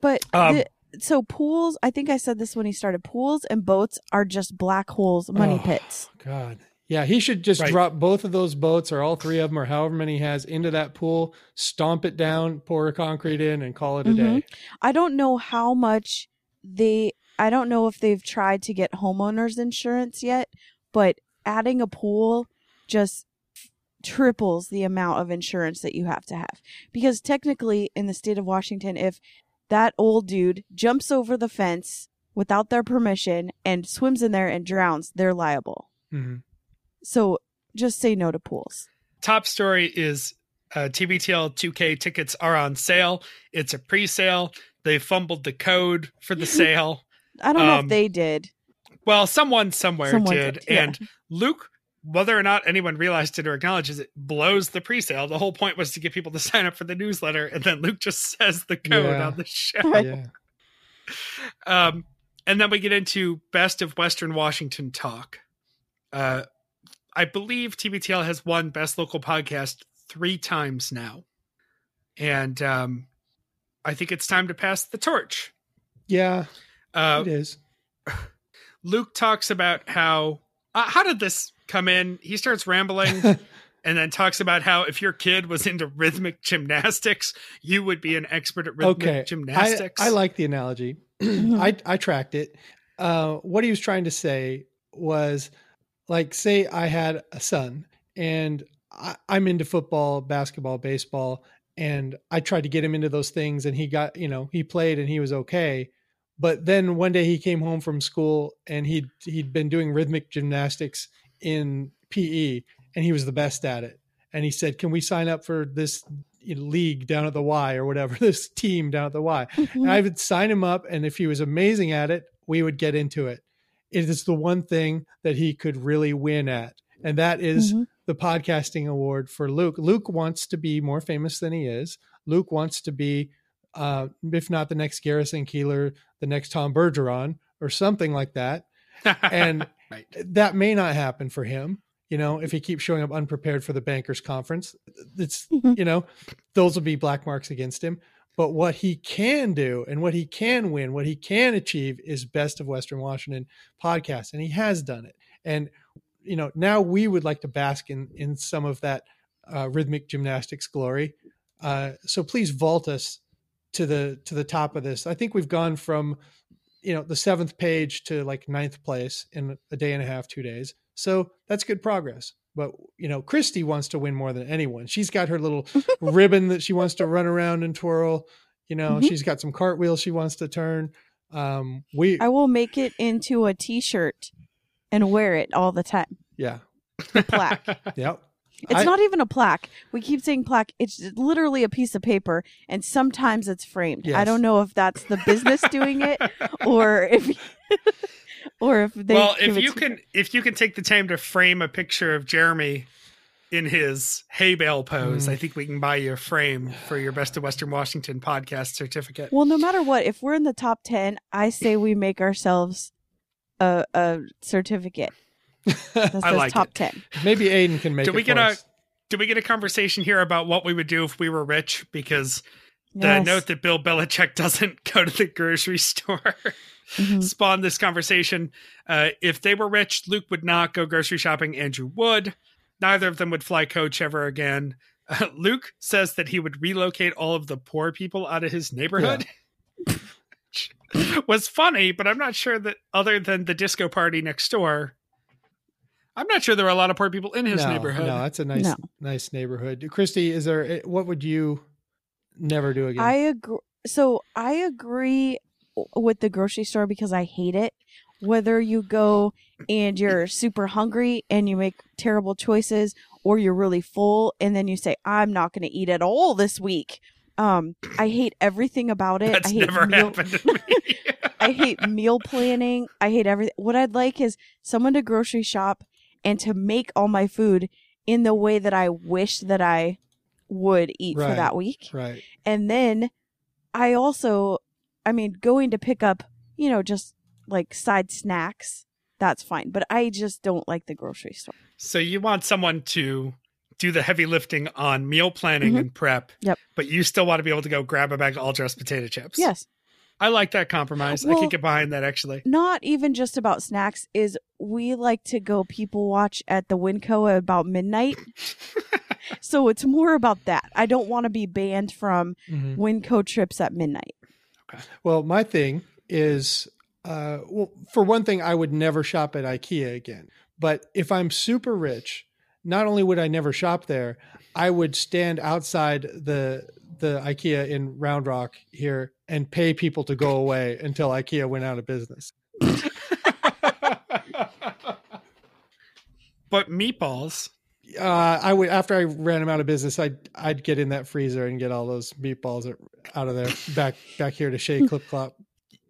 But Um, the, so pools, I think I said this when he started. Pools and boats are just black holes, money Oh. pits. God. Yeah, he should just Right. drop both of those boats or all three of them or however many he has into that pool, stomp it down, pour concrete in, and call it a Mhm. day. I don't know how much they. I don't know if they've tried to get homeowners insurance yet, but adding a pool just triples the amount of insurance that you have to have. Because technically, in the state of Washington, if that old dude jumps over the fence without their permission and swims in there and drowns, they're liable. Mhm. So just say no to pools. Top story is uh, TBTL 2K tickets are on sale. It's a pre-sale. They fumbled the code for the sale. I don't know Um, if they did. Well, someone somewhere Someone did, did, yeah. and Luke. Whether or not anyone realized it or acknowledges it, blows the pre-sale. The whole point was to get people to sign up for the newsletter, and then Luke just says the code Yeah. on the show. Yeah. Um, and then we get into best of Western Washington talk. Uh, I believe TBTL has won best local podcast three times now, and um, I think it's time to pass the torch. Yeah, Uh, it is. Luke talks about how uh, how did this come in? He starts rambling. And then talks about how if your kid was into rhythmic gymnastics, you would be an expert at rhythmic okay. gymnastics. I, I like the analogy. I, I tracked it. Uh, what he was trying to say was like, say I had a son and I, I'm into football, basketball, baseball, and I tried to get him into those things and he got, you know, he played and he was okay. But then one day he came home from school and he'd he'd been doing rhythmic gymnastics in PE and he was the best at it. And he said, "Can we sign up for this league down at the Y or whatever, this team down at the Y?" And mm-hmm. I would sign him up, and if he was amazing at it, we would get into it. It is the one thing that he could really win at, and that is Mhm. the podcasting award for Luke. Luke wants to be more famous than he is. Luke wants to be, uh, if not the next Garrison Keillor, the next Tom Bergeron, or something like that. And Right. that may not happen for him. You know, if he keeps showing up unprepared for the bankers conference, it's you know, those will be black marks against him. But what he can do and what he can win, what he can achieve is best of Western Washington podcast. And he has done it. And, you know, now we would like to bask in, in some of that uh, rhythmic gymnastics glory. Uh, so please vault us to the, to the top of this. I think we've gone from, you know, the seventh page to like ninth place in a day and a half, two days. So that's good progress. But you know, Christy wants to win more than anyone. She's got her little ribbon that she wants to run around and twirl. You know, Mhm. she's got some cartwheels she wants to turn. Um, we, I will make it into a T-shirt and wear it all the time. yeah, Plaque. yep. It's I- not even a plaque. We keep saying plaque. It's literally a piece of paper, and sometimes it's framed. I don't know if that's the business doing it, or if, or if they. well, if you to- can, if you can take the time to frame a picture of Jeremy in his hay bale pose, Mm. I think we can buy you a frame for your Best of Western Washington podcast certificate. Well, no matter what, if we're in the top ten, I say we make ourselves a a certificate that I says like top it. ten. Maybe Aiden can make Do it we get for a us. do we get a conversation here about what we would do if we were rich? Because the Yes. note that Bill Belichick doesn't go to the grocery store Mhm. spawned this conversation. Uh, if they were rich, Luke would not go grocery shopping. Andrew would. Neither of them would fly coach ever again. Uh, Luke says that he would relocate all of the poor people out of his neighborhood. was funny, but I'm not sure that other than the disco party next door, I'm not sure there are a lot of poor people in his no, neighborhood. No, that's a nice, No. nice neighborhood. Christy, is there? eh, What would you never do again? I agree. So I agree with the grocery store because I hate it. Whether you go and you're super hungry and you make terrible choices, or you're really full and then you say, "I'm not going to eat at all this week." Um, I hate everything about it. That's I hate never meal- happened to me. I hate meal planning. I hate everything. What I'd like is someone to grocery shop and to make all my food in the way that I wish that I would eat for that week. Right. And then I also, I mean, going to pick up, you know, just like side snacks, that's fine. But I just don't like the grocery store. So you want someone to do the heavy lifting on meal planning Mhm. and prep. Yep. But you still want to be able to go grab a bag of all dressed potato chips. Yes. I like that compromise. I Well- can get behind that actually. Not even just about snacks, is we like to go people watch at the Winco at about midnight. so it's more about that. I don't want to be banned from Mhm. Winco trips at midnight. Well, my thing is, uh, well, for one thing, I would never shop at IKEA again. But if I'm super rich, not only would I never shop there, I would stand outside the the IKEA in Round Rock here and pay people to go away until IKEA went out of business. but meatballs. Uh, I would after I ran them out of business, I'd I'd get in that freezer and get all those meatballs out of there back back here to Shea Clip Clop.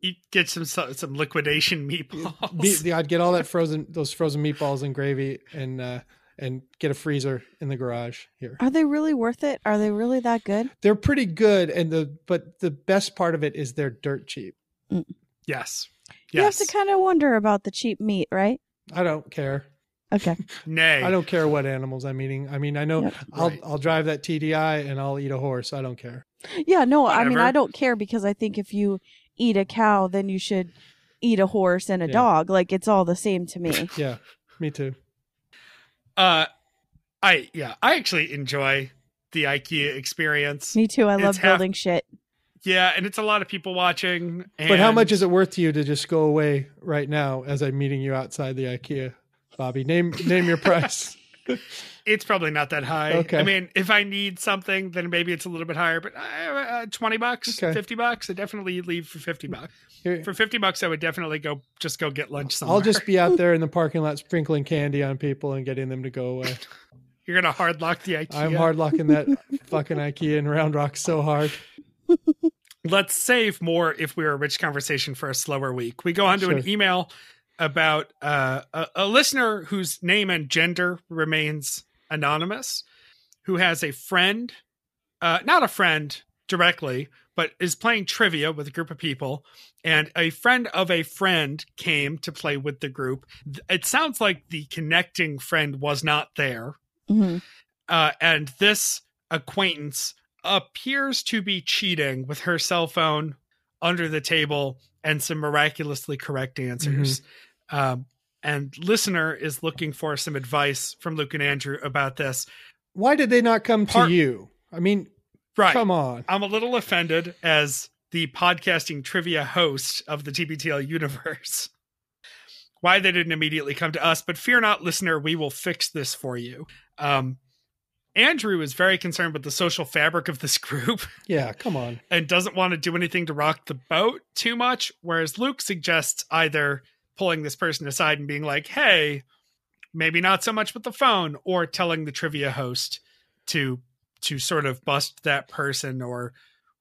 You get some some liquidation meatballs. Me- I'd get all that frozen those frozen meatballs and gravy and uh, and get a freezer in the garage here. Are they really worth it? Are they really that good? They're pretty good, and the but the best part of it is they're dirt cheap. yes. You have to kind of wonder about the cheap meat, right? I don't care. Okay. Nay. I don't care what animals I'm eating. I mean, I know Yep. I'll Right. I'll drive that TDI and I'll eat a horse. I don't care. Yeah, no, I mean, I don't care because I think if you eat a cow, then you should eat a horse and a Yeah. dog. Like, it's all the same to me. Yeah, me too. Uh, I yeah, I actually enjoy the IKEA experience. me too. I It's love half- building shit. Yeah, and it's a lot of people watching. And But how much is it worth to you to just go away right now as I'm meeting you outside the IKEA, Bobby? Name name your price. It's probably not that high. Okay. I mean, if I need something, then maybe it's a little bit higher. But uh, uh, twenty bucks, Okay. fifty bucks, I definitely leave for fifty bucks. Here, For fifty bucks, I would definitely go just go get lunch somewhere. I'll just be out there in the parking lot sprinkling candy on people and getting them to go away. You're gonna hard lock the IKEA. I'm hard locking that fucking IKEA in Round Rock so hard. Let's save more if we're a rich conversation for a slower week. We go on to Sure. an email about uh, a, a listener whose name and gender remains anonymous, who has a friend, uh, not a friend directly, but is playing trivia with a group of people. And a friend of a friend came to play with the group. It sounds like the connecting friend was not there hmm uh, and this acquaintance appears to be cheating with her cell phone under the table and some miraculously correct answers. Um, and listener is looking for some advice from Luke and Andrew about this. Why did they not come to Part- you? I mean, Right. come on. I'm a little offended as the podcasting trivia host of the TBTL universe. Why they didn't immediately come to us, but fear not, listener, we will fix this for you. Um, Andrew is very concerned with the social fabric of this group Yeah, come on. and doesn't want to do anything to rock the boat too much, whereas Luke suggests either pulling this person aside and being like, hey, maybe not so much with the phone, or telling the trivia host to to sort of bust that person or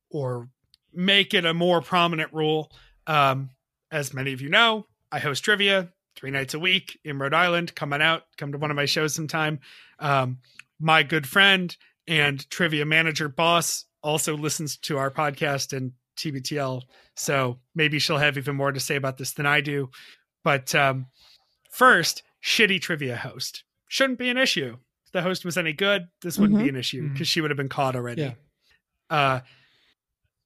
or make it a more prominent rule. Um, as many of you know, I host trivia three nights a week in Rhode Island. Come on out, come to one of my shows sometime. Um, my good friend and trivia manager boss also listens to our podcast and TBTL. So maybe she'll have even more to say about this than I do. But um, first, shitty trivia host shouldn't be an issue. If the host was any good, this wouldn't be an issue because she would have been caught already. Yeah. Uh,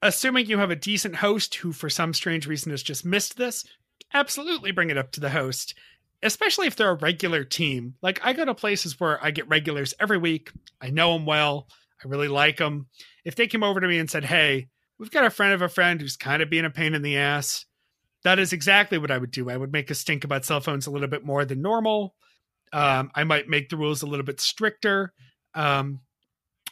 assuming you have a decent host who, for some strange reason, has just missed this, absolutely bring it up to the host, especially if they're a regular team. Like, I go to places where I get regulars every week. I know them well. I really like them. If they came over to me and said, Hey, we've got a friend of a friend who's kind of being a pain in the ass, that is exactly what I would do. I would make a stink about cell phones a little bit more than normal. Um, I might make the rules a little bit stricter. Um,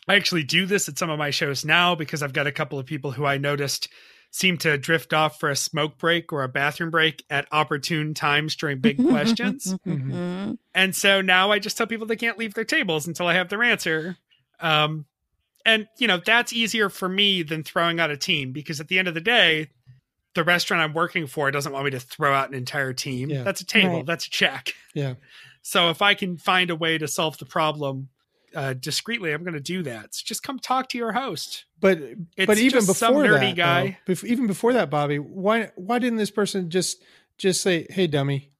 I actually do this at some of my shows now because I've got a couple of people who I noticed seem to drift off for a smoke break or a bathroom break at opportune times during big questions. Mhm. And so now I just tell people they can't leave their tables until I have their answer. Um, and, you know, that's easier for me than throwing out a team because at the end of the day, the restaurant I'm working for doesn't want me to throw out an entire team. Yeah. That's a table, Right. that's a check. Yeah. So if I can find a way to solve the problem uh, discreetly, I'm going to do that. So just come talk to your host. But It's but even just some before nerdy that, guy. though, bef- even before that, Bobby, why why didn't this person just just say, "Hey, dummy,"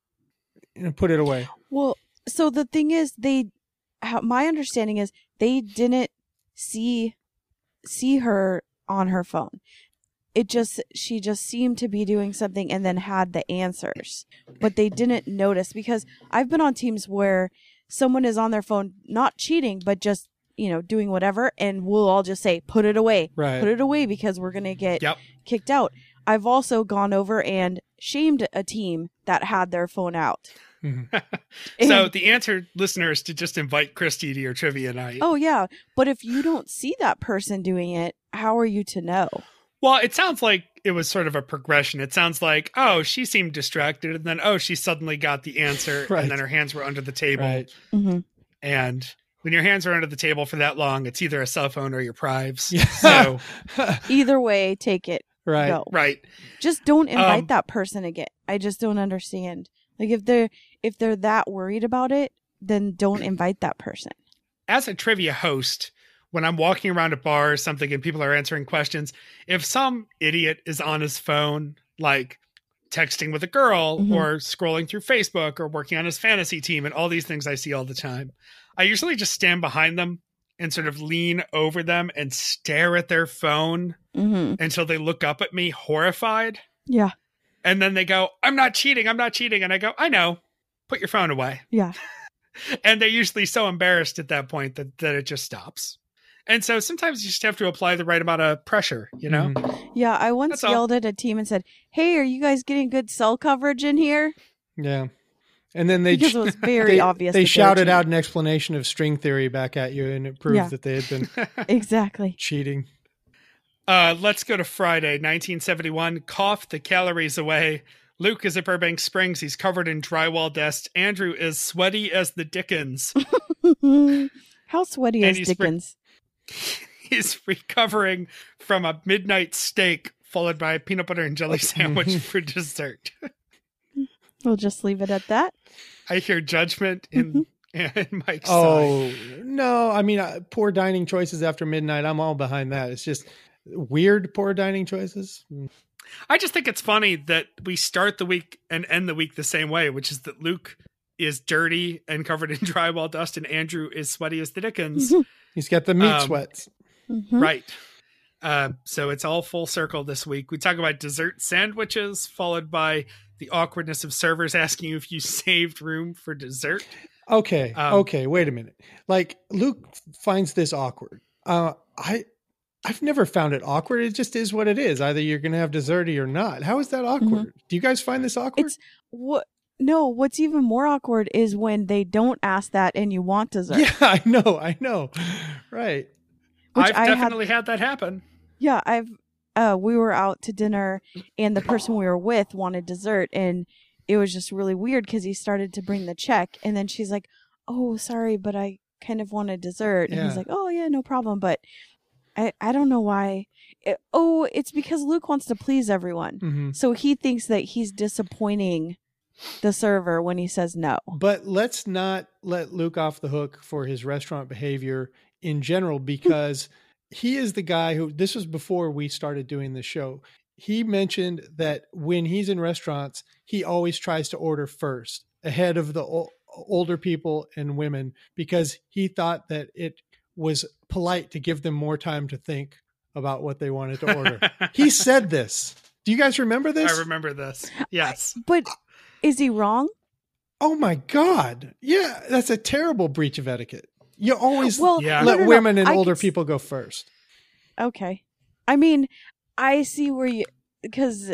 and put it away? Well, so the thing is, they, how, my understanding is they didn't see, see her on her phone. It just, she just seemed to be doing something and then had the answers, but they didn't notice because I've been on teams where someone is on their phone, not cheating, but just, you know, doing whatever. And we'll all just say, put it away, Right. put it away because we're going to get Yep. kicked out. I've also gone over and shamed a team that had their phone out. Mm-hmm. So the answer, listeners, to just invite Christy to your trivia night. Oh yeah, but if you don't see that person doing it, how are you to know? Well, it sounds like it was sort of a progression. It sounds like, oh, she seemed distracted, and then oh, she suddenly got the answer, Right. and then her hands were under the table. Right. Mm-hmm. And when your hands are under the table for that long, it's either a cell phone or your prives. Yeah. So Either way, take it. right. Go. right. Just don't invite Um, that person again. I just don't understand. Like if they're if they're that worried about it, then don't invite that person. as a trivia host, when I'm walking around a bar or something and people are answering questions, if some idiot is on his phone, like texting with a girl Mhm. or scrolling through Facebook or working on his fantasy team and all these things I see all the time, I usually just stand behind them and sort of lean over them and stare at their phone Mm-hmm. until they look up at me horrified. Yeah, And then they go, I'm not cheating. I'm not cheating. And I go, I know. Put your phone away yeah. and they're usually so embarrassed at that point that, that it just stops. And so sometimes you just have to apply the right amount of pressure, you know? Mhm. Yeah, I once That's all. yelled at a team and said, "Hey, are you guys getting good cell coverage in here?" Yeah. And then they because it was very they, obvious. they that were shouted cheating. out an explanation of string theory back at you, and it proved Yeah. that they had been exactly. cheating. Uh, let's go to Friday, 1971. Cough the calories away. Luke is at Burbank Springs. He's covered in drywall dust. Andrew is sweaty as the Dickens. How sweaty And is he's br- Dickens? He's recovering from a midnight steak followed by a peanut butter and jelly sandwich for dessert. We'll just leave it at that. I hear judgment in, in Mike's side. Oh no! I mean, uh, poor dining choices after midnight. I'm all behind that. It's just weird poor dining choices. I just think it's funny that we start the week and end the week the same way, which is that Luke is dirty and covered in drywall dust, and Andrew is sweaty as the Dickens. He's got the meat Um, sweats. Mhm. right. Uh, so it's all full circle this week. We talk about dessert sandwiches, followed by the awkwardness of servers asking you if you saved room for dessert. Okay, um, okay. Wait a minute. Like Luke finds this awkward. Uh, I. I've never found it awkward. It just is what it is. Either you're going to have dessert or you're not. How is that awkward? Do you guys find this awkward? It's what? No, what's even more awkward is when they don't ask that and you want dessert. yeah, I know. I know. Right. Which I've I definitely had that happen. Yeah, I've uh we were out to dinner and the person we were with wanted dessert and it was just really weird cuz he started to bring the check and then she's like, "Oh, sorry, but I kind of wanted dessert." And Yeah. he's like, "Oh, yeah, no problem." But I I don't know why. It, oh, it's because Luke wants to please everyone. hmm So he thinks that he's disappointing the server when he says no. But let's not let Luke off the hook for his restaurant behavior in general because he is the guy who this was before we started doing the show. He mentioned that when he's in restaurants, he always tries to order first ahead of the o- older people and women because he thought that it was polite to give them more time to think about what they wanted to order. he said this. Do you guys remember this? I remember this. Yes. But is he wrong? Oh my god. Yeah, that's a terrible breach of etiquette. You always Well, Yeah. let no, no. women and I older can people go first. Okay. I mean, I see where you because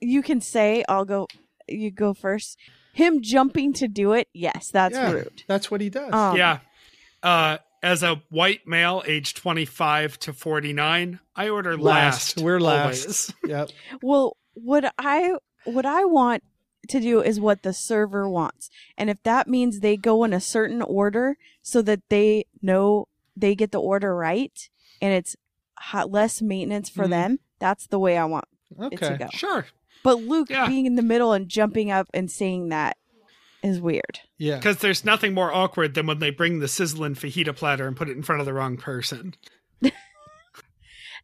you can say I'll go you go first. Him jumping to do it, yes, that's yeah, rude. That's what he does. Um, yeah. Uh, as a white male, aged 25 to 49, I order last. last. We're last. always. Yep. Well, what I what I want to do is what the server wants. And if that means they go in a certain order so that they know they get the order right and it's hot, less maintenance for Mhm. them, that's the way I want it to Okay. go. Sure. But Luke Yeah. being in the middle and jumping up and saying that is weird. Yeah. Because there's nothing more awkward than when they bring the sizzling fajita platter and put it in front of the wrong person.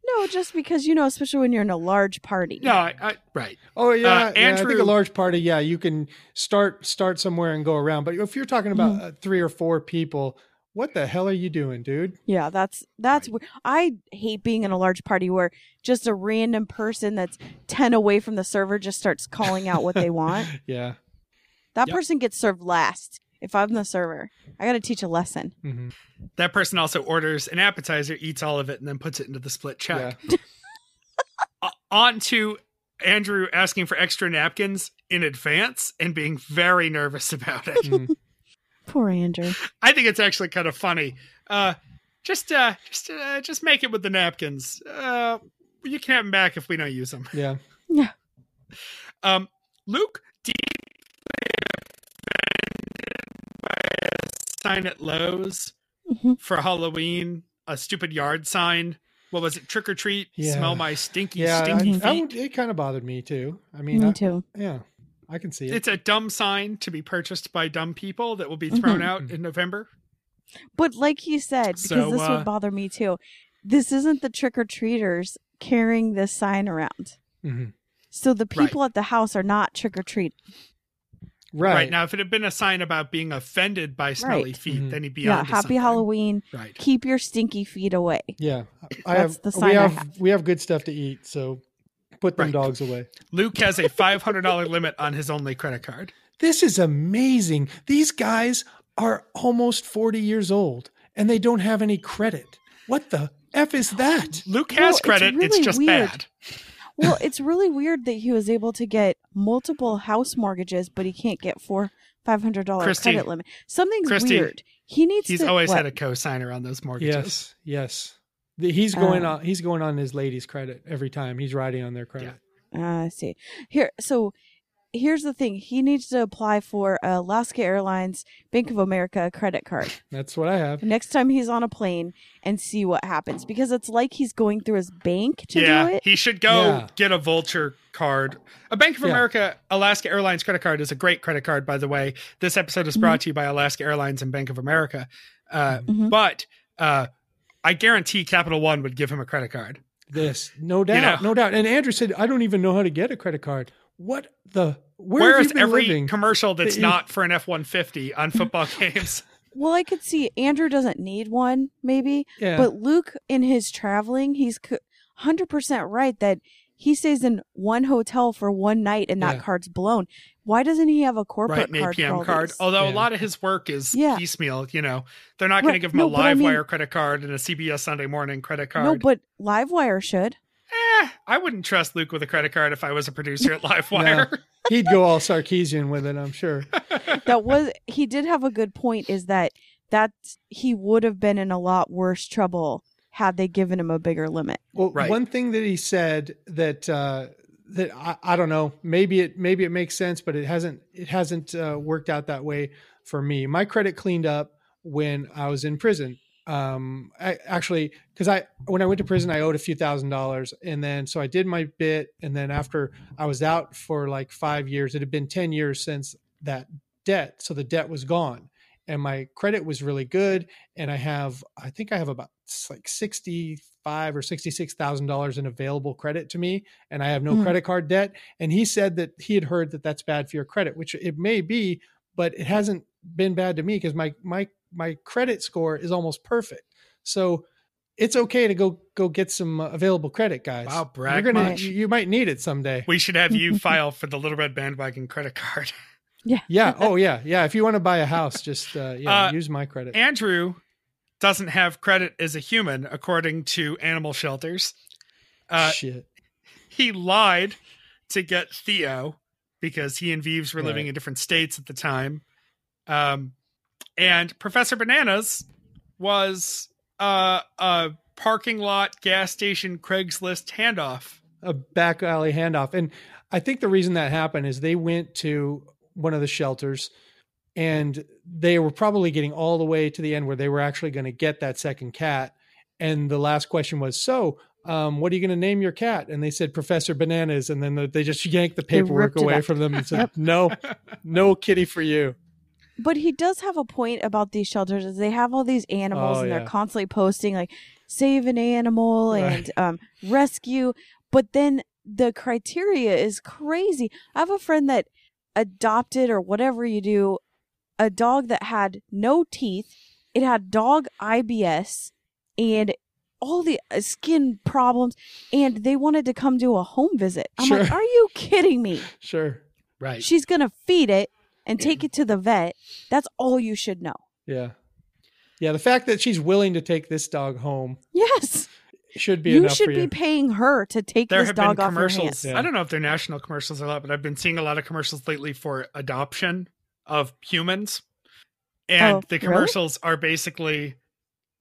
No, just because you know, especially when you're in a large party. No, I, I right. Oh yeah, Uh, yeah, I think Andrew- a large party. Yeah, you can start start somewhere and go around. But if you're talking about Mm-hmm. uh, three or four people, what the hell are you doing, dude? Yeah, that's that's. we- I hate being in a large party where just a random person that's ten away from the server just starts calling out what they want. Yeah. That Yep. person gets served last. If I'm the server, I got to teach a lesson. hmm That person also orders an appetizer, eats all of it, and then puts it into the split check. Yeah. Uh, on to Andrew asking for extra napkins in advance and being very nervous about it. Mhm. Poor Andrew. I think it's actually kind of funny. Uh, just, uh, just, uh, just make it with the napkins. Uh, you can have them back if we don't use them. Yeah. Yeah. Um, Luke, do you sign at Lowe's Mhm. for Halloween? A stupid yard sign. What was it? Trick or treat. Yeah. Smell my stinky, Yeah. stinky I, feet. I would- it kind of bothered me too. I mean, Me I- too. yeah, I can see it. It's a dumb sign to be purchased by dumb people that will be thrown Mhm. out in November. But like you said, because So, this uh, would bother me too. This isn't the trick or treaters carrying this sign around. Mhm. So the people at the house are not trick or treat. Right. Right. now, if it had been a sign about being offended by smelly Right. feet, Mhm. then he'd be yeah, happy something. Halloween. Right. Keep your stinky feet away. Yeah. I That's have. the we sign I have, have. we have good stuff to eat, so put them Right. dogs away. Luke has a five hundred dollar limit on his only credit card. This is amazing. These guys are almost 40 years old and they don't have any credit. What the F is that? Luke has it's credit. It's, really just weird. bad. Well, it's really weird that he was able to get multiple house mortgages, but he can't get four five hundred dollar credit limit. Something's Christy, weird. He needs He's to. always what? had a co-signer on those mortgages. Yes. Yes. The- He's going Uh, on he's going on his lady's credit every time. He's riding on their credit. Uh, I see. Here, so here's the thing. He needs to apply for a Alaska Airlines Bank of America credit card That's what I have. next time he's on a plane and see what happens because it's like he's going through his bank to yeah, do it. he should go Yeah. get a Vulture card. A Bank of Yeah. America Alaska Airlines credit card is a great credit card, by the way. This episode is brought to you by Alaska Airlines and Bank of America. Uh, Mhm. But uh, I guarantee Capital One would give him a credit card. This. No doubt. know. No doubt. And Andrew said, I don't even know how to get a credit card. What the where Where have is you been every living? commercial that's that you- not for an F one fifty on football games? Well, I could see Andrew doesn't need one, maybe, yeah. but Luke in his traveling, he's 100% right that he stays in one hotel for one night and that Yeah. card's blown. Why doesn't he have a corporate right, an card? for APM all card. these? Although a lot of his work is Yeah. piecemeal, you know, they're not going to give him No, a but I live mean- wire credit card and a CBS Sunday morning credit card. No, but Livewire should. Eh, I wouldn't trust Luke with a credit card if I was a producer at Livewire. He'd go all Sarkisian with it, I'm sure. that was he did have a good point is that that he would have been in a lot worse trouble had they given him a bigger limit. Well, Right. one thing that he said that uh, that I, I don't know, maybe it maybe it makes sense, but it hasn't it hasn't uh, worked out that way for me. My credit cleaned up when I was in prison. Um, I, actually, because I when I went to prison, I owed a few thousand dollars, and then so I did my bit, and then after I was out for like five years, it had been ten years since that debt, so the debt was gone, and my credit was really good, and I have I think I have about like sixty five or sixty six thousand dollars in available credit to me, and I have no Mhm. credit card debt. And he said that he had heard that that's bad for your credit, which it may be, but it hasn't been bad to me because my my my credit score is almost perfect. So it's okay to go go get some uh, available credit, guys. Wow, brag You're gonna much. you, you might need it someday. we should have you file for the Little Red Bandwagon credit card. Yeah. Yeah. Oh yeah. Yeah. If you want to buy a house, just uh, yeah, Uh, use my credit. Andrew doesn't have credit as a human, according to animal shelters. Uh, Shit. he lied to get Theo because he and Vives were living in different states at the time. Um, and Professor Bananas was uh, a parking lot, gas station, Craigslist handoff. a back alley handoff. And I think the reason that happened is they went to one of the shelters and they were probably getting all the way to the end where they were actually going to get that second cat. And the last question was, so um, what are you going to name your cat? And they said Professor Bananas. And then the, they just yanked the paperwork away from them and said, no, no kitty for you. But he does have a point about these shelters is they have all these animals Oh, and yeah. they're constantly posting like save an animal and um, rescue. But then the criteria is crazy. I have a friend that adopted or whatever you do a dog that had no teeth. It had dog ibs and all the uh, skin problems and they wanted to come do a home visit. I'm like are you kidding me? Sure. Right. she's gonna feed it and take it to the vet that's all you should know Yeah. Yeah. The fact that she's willing to take this dog home yes should be you enough should for be you. paying her to take there this dog off her hands Yeah. I don't know if they're national commercials or not, but I've been seeing a lot of commercials lately for adoption of humans. And Oh, the really? commercials are basically,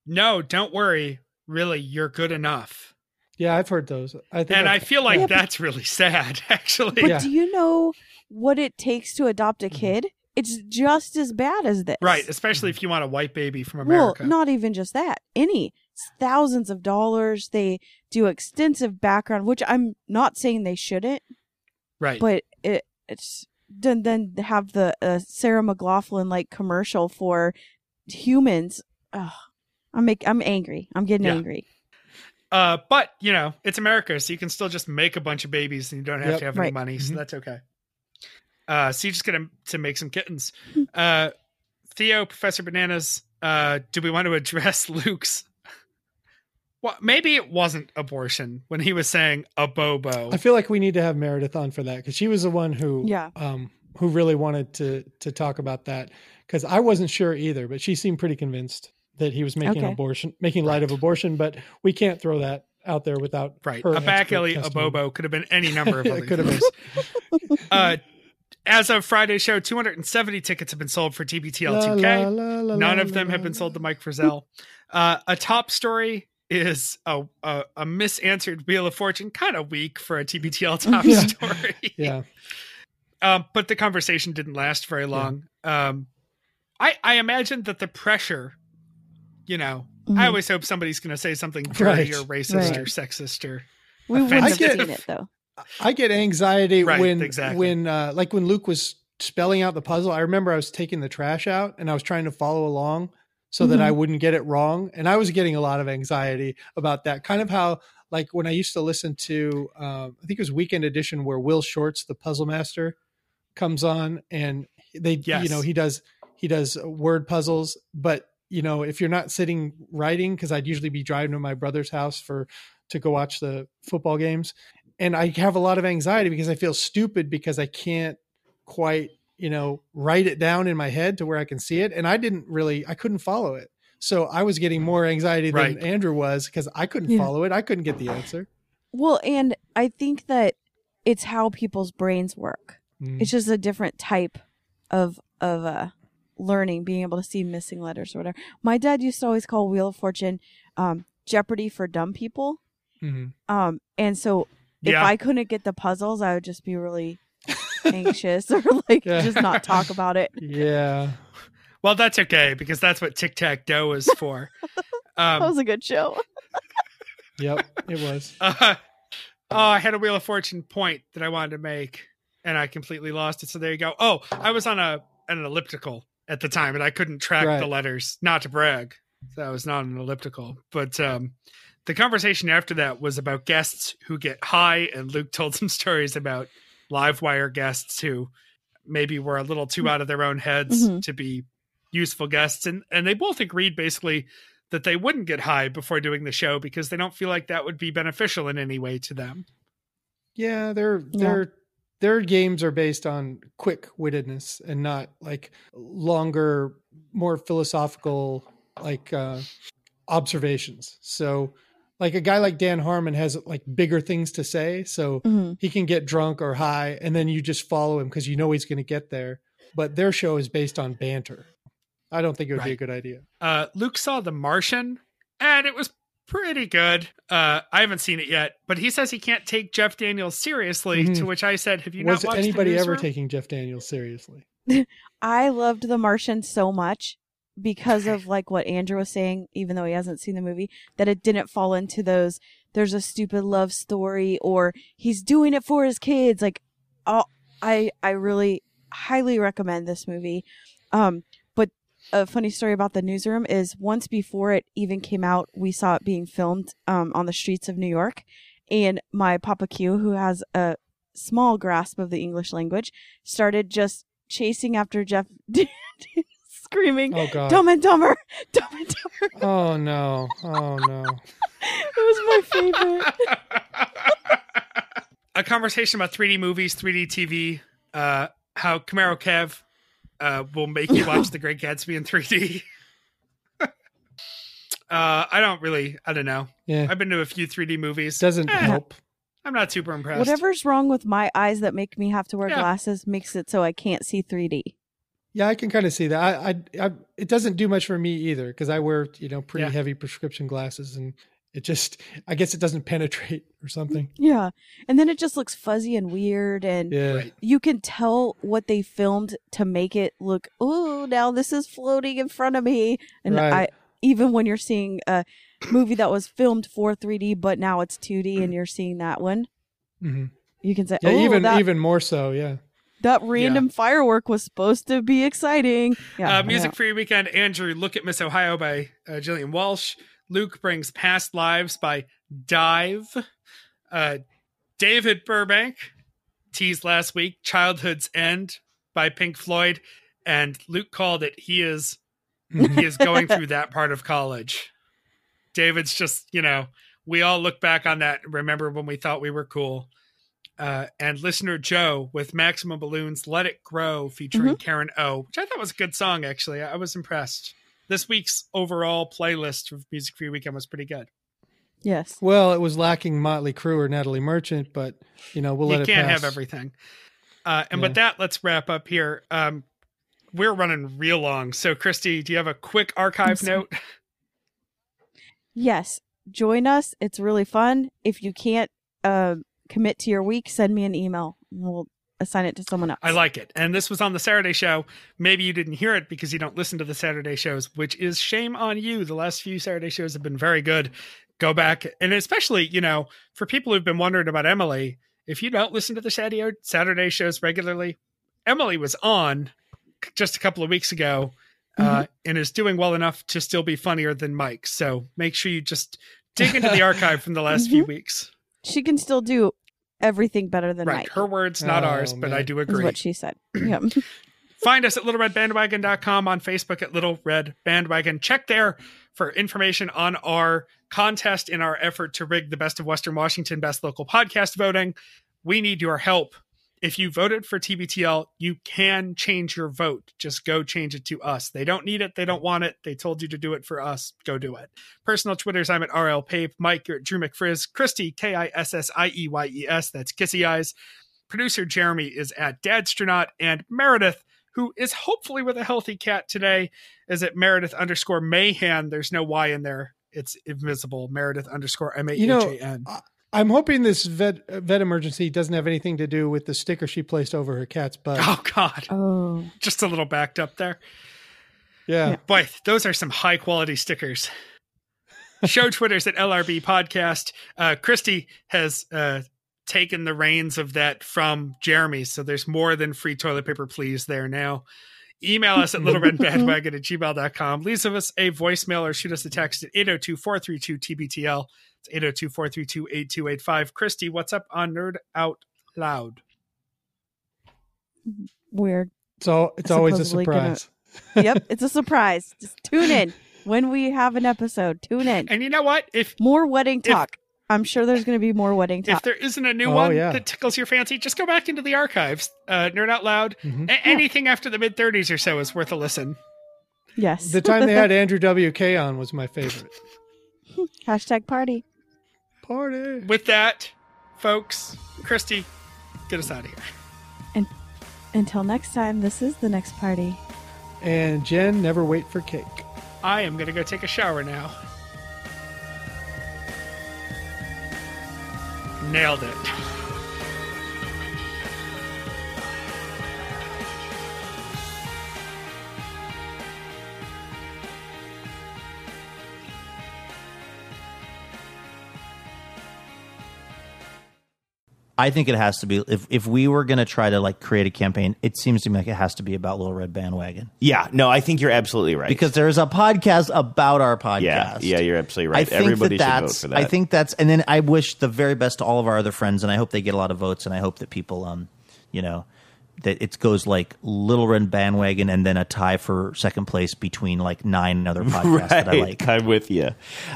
no, don't worry. Really, you're good enough. Yeah, I've heard those. I think And I I've- feel like Yeah, but- that's really sad, actually. but Yeah. do you know what it takes to adopt Mm-hmm. a kid it's just as bad as this Right, especially if you want a white baby from America. well America. not even just that any it's thousands of dollars they do extensive background which i'm not saying they shouldn't right. but it it's then then have the uh, Sarah McLachlan like commercial for humans. Ugh, I'm make I'm angry. I'm getting Yeah. angry. Uh, but you know, it's America, so you can still just make a bunch of babies, and you don't have Yep. to have any money, so Mhm. that's okay. Uh, so you just get to, to make some kittens. Uh, Theo, Professor Bananas, uh, do we want to address Luke's? Well, maybe it wasn't abortion when he was saying a bobo. I feel like we need to have Meredith on for that because she was the one who, Yeah. um, who really wanted to to talk about that because I wasn't sure either, but she seemed pretty convinced that he was making Okay. abortion, making light of abortion. But we can't throw that out there without right, her a back expert alley, a bobo could have been any number of other it could have things. Uh, as of Friday's show, 270 tickets have been sold for TBTL 2K. None of them have been sold to Mike Frizzell. Uh, a top story is a, a, a misanswered Wheel of Fortune, kind of weak for a TBTL top Yeah. story. Yeah, Um, but the conversation didn't last very long. Um, I, I imagine that the pressure, you know, I Mhm. always hope somebody's going to say something dirty Right. or racist Right. or sexist or we wouldn't have offensive. seen it though. I get anxiety Right, when exactly. when uh, like when Luke was spelling out the puzzle. I remember I was taking the trash out and I was trying to follow along so that Mhm. I wouldn't get it wrong, and I was getting a lot of anxiety about that. Kind of how like when I used to listen to um, I think it was Weekend Edition where Will Shortz, the puzzle master, comes on and they Yes. you know he does he does word puzzles, but you know if you're not sitting writing because I'd usually be driving to my brother's house for to go watch the football games and I have a lot of anxiety because I feel stupid because I can't quite, you know, write it down in my head to where I can see it. And I didn't really, I couldn't follow it. So I was getting more anxiety than Right. Andrew was because I couldn't Yeah. follow it. I couldn't get the answer. Well, and I think that it's how people's brains work. Mm. It's just a different type of of uh learning, being able to see missing letters or whatever. My dad used to always call Wheel of Fortune um Jeopardy for dumb people. Mhm. Um and so if Yeah. I couldn't get the puzzles, I would just be really anxious or like Yeah. just not talk about it. Yeah. Well, that's okay because that's what tic tac toe is for. That Um, was a good show. Yep. It was. uh, oh, I had a Wheel of Fortune point that I wanted to make, and I completely lost it. So there you go. Oh, I was on a an elliptical at the time, and I couldn't track Right. the letters. Not to brag, so I was not an elliptical. But um, the conversation after that was about guests who get high, and Luke told some stories about live wire guests who maybe were a little too out of their own heads Mhm. to be useful guests, and and they both agreed basically that they wouldn't get high before doing the show because they don't feel like that would be beneficial in any way to them. Yeah. Their, Yeah. their, their games are based on quick wittedness and not like longer, more philosophical, like, uh, observations. So, like a guy like Dan Harmon has like bigger things to say. So Mhm. he can get drunk or high and then you just follow him because you know he's going to get there. But their show is based on banter. I don't think it would be a good idea. Uh, Luke saw The Martian, and it was pretty good. Uh, I haven't seen it yet, but he says he can't take Jeff Daniels seriously. Mhm. To which I said, "Have you Was not watched anybody the ever Newsroom? taking Jeff Daniels seriously? I loved The Martian so much because of like what Andrew was saying, even though he hasn't seen the movie, that it didn't fall into those there's a stupid love story or he's doing it for his kids. Like oh, I I really highly recommend this movie. Um but a funny story about the newsroom is once before it even came out, we saw it being filmed um, on the streets of New York, and my Papa Q, who has a small grasp of the English language, started just chasing after Jeff, screaming, Oh God. "Dumb and Dumber, Dumb and Dumber." Oh no. Oh no. It was my favorite. a conversation about 3D movies, 3D TV, uh, how Camaro Kev uh, will make you watch The Great Gatsby in 3D. uh, I don't really, I don't know. Yeah. I've been to a few 3D movies. Doesn't Eh, help. I'm not super impressed. Whatever's wrong with my eyes that make me have to wear Yeah. glasses makes it so I can't see 3D. Yeah, I can kind of see that. I, I, I it doesn't do much for me either because I wear you know pretty Yeah. heavy prescription glasses and it just I guess it doesn't penetrate or something. Yeah. And then it just looks fuzzy and weird and Yeah. You can tell what they filmed to make it look, oh, now this is floating in front of me. And Right. I even when you're seeing a movie that was filmed for 3D but now it's 2D and you're seeing that one, hmm you can say, Yeah, oh, even that, even more so. Yeah. That random firework was supposed to be exciting. Yeah. uh, Music yeah. Free Weekend, Andrew, Look at Miss Ohio by uh, Gillian Welch. Luke brings Past Lives by Dive. Uh, David Burbank teased last week Childhood's End by Pink Floyd. And Luke called it He is he is going through that part of college. David's just, you know, we all look back on that remember when we thought we were cool. Uh, and listener Joe with Maximum Balloons Let It Grow featuring Karen O, which I thought was a good song, actually. I was impressed. This week's overall playlist of Music Free Weekend was pretty good. Yes. Well, it was lacking Motley Crue or Natalie Merchant, but you know we'll you let it You can't pass. have everything. Uh, and with that, let's wrap up here. Um, we're running real long. So, Christy, do you have a quick archive note? Yes. Join us. It's really fun. If you can't uh, commit to your week, send me an email. and We'll assign it to someone else. I like it. And this was on the Saturday show. Maybe you didn't hear it because you don't listen to the Saturday shows, which is shame on you. The last few Saturday shows have been very good. Go back. And especially, you know, for people who've been wondering about Emily, if you don't listen to the Saturday Saturday shows regularly, Emily was on just a couple of weeks ago uh, and is doing well enough to still be funnier than Mike. So make sure you just dig into the archive from the last few weeks. She can still do everything better than Right. Mike. Her words, not Oh, ours, but I man. do is agree. what she said. yeah. Find us at littleredbandwagon.com on Facebook at Little Red Bandwagon. Check there for information on our contest in our effort to rig the Best of Western Washington Best Local Podcast voting. We need your help. If you voted for TBTL, you can change your vote. Just go change it to us. They don't need it. They don't want it. They told you to do it for us. Go do it. Personal Twitters, I'm at RL Pape. Mike, you're at Drew McFrizz. Christy, K I S S I E Y E S. That's Kissy Eyes. Producer Jeremy is at Dadstronaut. And Meredith, who is hopefully with a healthy cat today, is at Meredith underscore Mahan. There's no Y in there. It's invisible. Meredith underscore M A H You know, A N. I'm hoping this vet vet emergency doesn't have anything to do with the sticker she placed over her cat's butt. Oh, God. Oh. Just a little backed up there. yeah. Boy, those are some high quality stickers. Show Twitters at LRB Podcast. Uh, Christy has uh, taken the reins of that from Jeremy, so there's more than free toilet paper, please, there now. Email us at littleredbandwagon at gmail.com. Leave us a voicemail or shoot us a text at 802 432 TBTL. It's 802 432 8285. Christy, what's up on Nerd Out Loud? Weird. So it's always a Supposedly gonna- surprise. Yep. It's a surprise. Just tune in when we have an episode. Tune in. And you know what? If More wedding If- talk. I'm sure there's going to be more wedding talk. if there isn't a new Oh, one yeah. that tickles your fancy, just go back into the archives. Uh, Nerd Out Loud. Mhm. A- anything after the mid 30s or so is worth a listen. yes. The time they had Andrew WK on was my favorite. Hashtag party. Party. With that, folks, Christy, get us out of here. And until next time, this is the next party. And Jen, never wait for cake. I am going to go take a shower now. Nailed it. I think it has to be if if we were going to try to like create a campaign, it seems to me like it has to be about Little Red Bandwagon Yeah, no, I think you're absolutely right. because there is a podcast about our podcast. yeah, yeah, you're absolutely right. I think Everybody that should vote that's, for that. I think that's, and then I wish the very best to all of our other friends, and I hope they get a lot of votes, and I hope that people, um, you know, that it goes like Little Red Bandwagon, and then a tie for second place between like nine other podcasts right, that I like, I'm with you.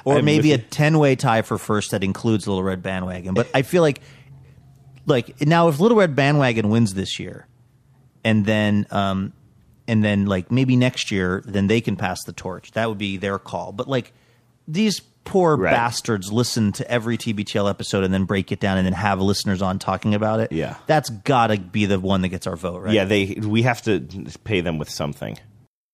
or I'm maybe a ten way tie for first that includes Little Red Bandwagon. But I feel like, like now if Little Red Bandwagon wins this year, and then um, and then like maybe next year, then they can pass the torch. That would be their call. But like these poor Right. bastards listen to every TBTL episode and then break it down and then have listeners on talking about it. Yeah. that's got to be the one that gets our vote, right? Yeah, they we have to pay them with something.